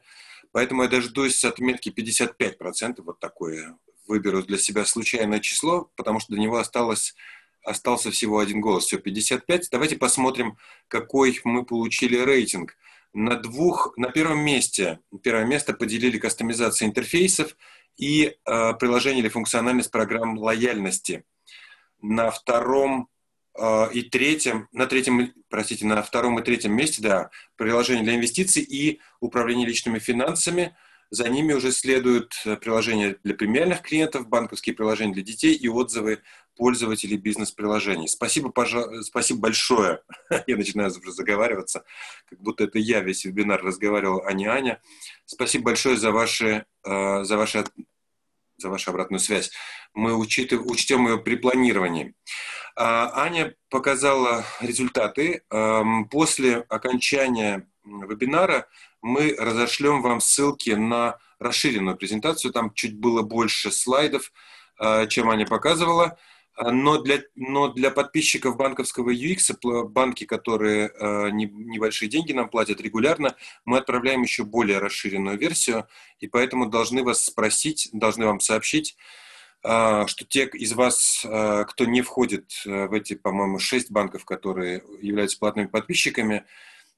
Поэтому я дождусь отметки 55%, вот такое выберу для себя случайное число, потому что до него осталось, остался всего один голос, все 55. Давайте посмотрим, какой мы получили рейтинг – на двух, на первом месте, первое место поделили кастомизация интерфейсов и э, приложение или функциональность программ лояльности. На втором э, и третьем, на третьем, простите, на втором и третьем месте, да, приложение для инвестиций и управление личными финансами. За ними уже следуют э, приложения для премиальных клиентов, банковские приложения для детей и отзывы пользователей бизнес-приложений. Спасибо, пожа... Спасибо большое. <laughs> я начинаю уже заговариваться, как будто это я весь вебинар разговаривал, а не Аня. Спасибо большое за ваши, э, за ваши за вашу обратную связь. Мы учит, учтем ее при планировании. А, Аня показала результаты. Эм, после окончания вебинара мы разошлем вам ссылки на расширенную презентацию. Там чуть было больше слайдов, э, чем Аня показывала. А, но для, но для подписчиков банковского UX, банки, которые э, не, небольшие деньги нам платят регулярно, мы отправляем еще более расширенную версию, и поэтому должны вас спросить, должны вам сообщить, э, что те из вас, э, кто не входит в эти, по-моему, шесть банков, которые являются платными подписчиками,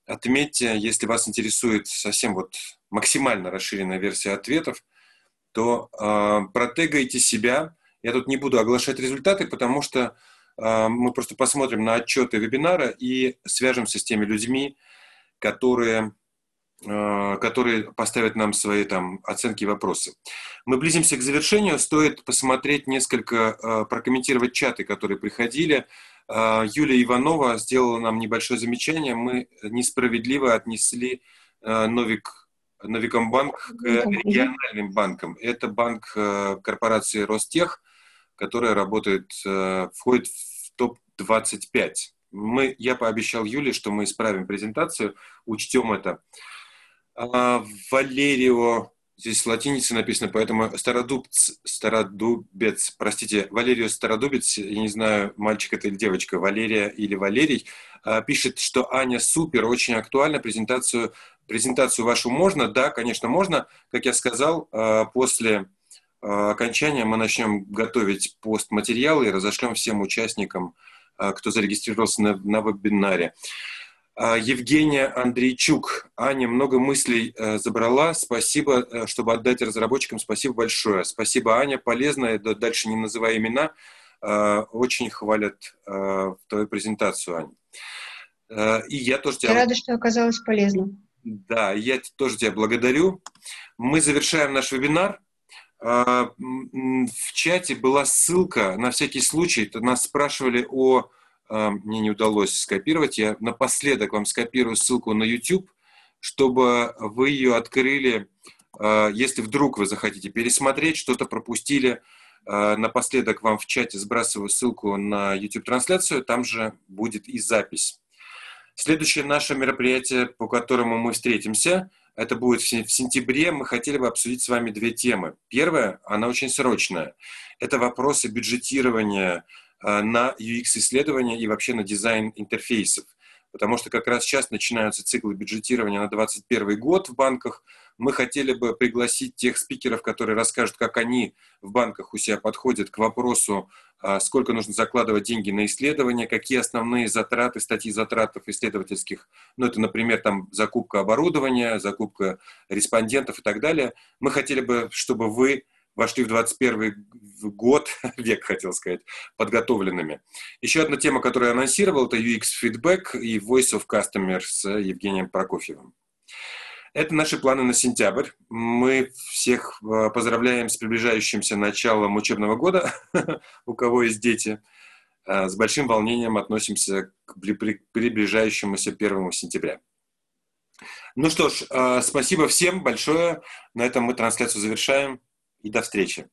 отметьте, если вас интересует совсем вот максимально расширенная версия ответов, то э, протегайте себя, я тут не буду оглашать результаты, потому что э, мы просто посмотрим на отчеты вебинара и свяжемся с теми людьми, которые, э, которые поставят нам свои там, оценки и вопросы. Мы близимся к завершению. Стоит посмотреть несколько, э, прокомментировать чаты, которые приходили. Э, Юлия Иванова сделала нам небольшое замечание. Мы несправедливо отнесли э, Новик Новикомбанк к региональным банкам. Это банк э, корпорации Ростех, которая работает, входит в топ-25. Мы, я пообещал Юле, что мы исправим презентацию, учтем это. А, Валерио, здесь латиница написано, поэтому Стародубц, Стародубец, простите, Валерио Стародубец, я не знаю, мальчик это или девочка, Валерия или Валерий, а, пишет, что Аня супер, очень актуально, презентацию, презентацию вашу можно? Да, конечно, можно. Как я сказал, а, после окончания мы начнем готовить постматериалы и разошлем всем участникам, кто зарегистрировался на, на вебинаре. А, Евгения Андрейчук. Аня много мыслей э, забрала. Спасибо, э, чтобы отдать разработчикам. Спасибо большое. Спасибо, Аня. Полезно. Дальше не называя имена. Э, очень хвалят твою презентацию, Аня. И я тоже тебя... Я рада, что оказалось полезно. Да, я тоже тебя благодарю. Мы завершаем наш вебинар. В чате была ссылка на всякий случай. Нас спрашивали о мне не удалось скопировать. Я напоследок вам скопирую ссылку на YouTube, чтобы вы ее открыли, а, если вдруг вы захотите пересмотреть, что-то пропустили. А, напоследок вам в чате сбрасываю ссылку на YouTube-трансляцию, там же будет и запись. Следующее наше мероприятие, по которому мы встретимся, это будет в сентябре. Мы хотели бы обсудить с вами две темы. Первая, она очень срочная. Это вопросы бюджетирования на UX-исследования и вообще на дизайн интерфейсов. Потому что как раз сейчас начинаются циклы бюджетирования на 2021 год в банках. Мы хотели бы пригласить тех спикеров, которые расскажут, как они в банках у себя подходят к вопросу, а, сколько нужно закладывать деньги на исследования, какие основные затраты, статьи затратов исследовательских. Ну, это, например, там закупка оборудования, закупка респондентов и так далее. Мы хотели бы, чтобы вы вошли в 21 год, <laughs> век, хотел сказать, подготовленными. Еще одна тема, которую я анонсировал, это UX Feedback и Voice of Customer с Евгением Прокофьевым. Это наши планы на сентябрь. Мы всех э, поздравляем с приближающимся началом учебного года, <laughs> у кого есть дети. Э, с большим волнением относимся к приближающемуся 1 сентября. Ну что ж, э, спасибо всем большое. На этом мы трансляцию завершаем и до встречи.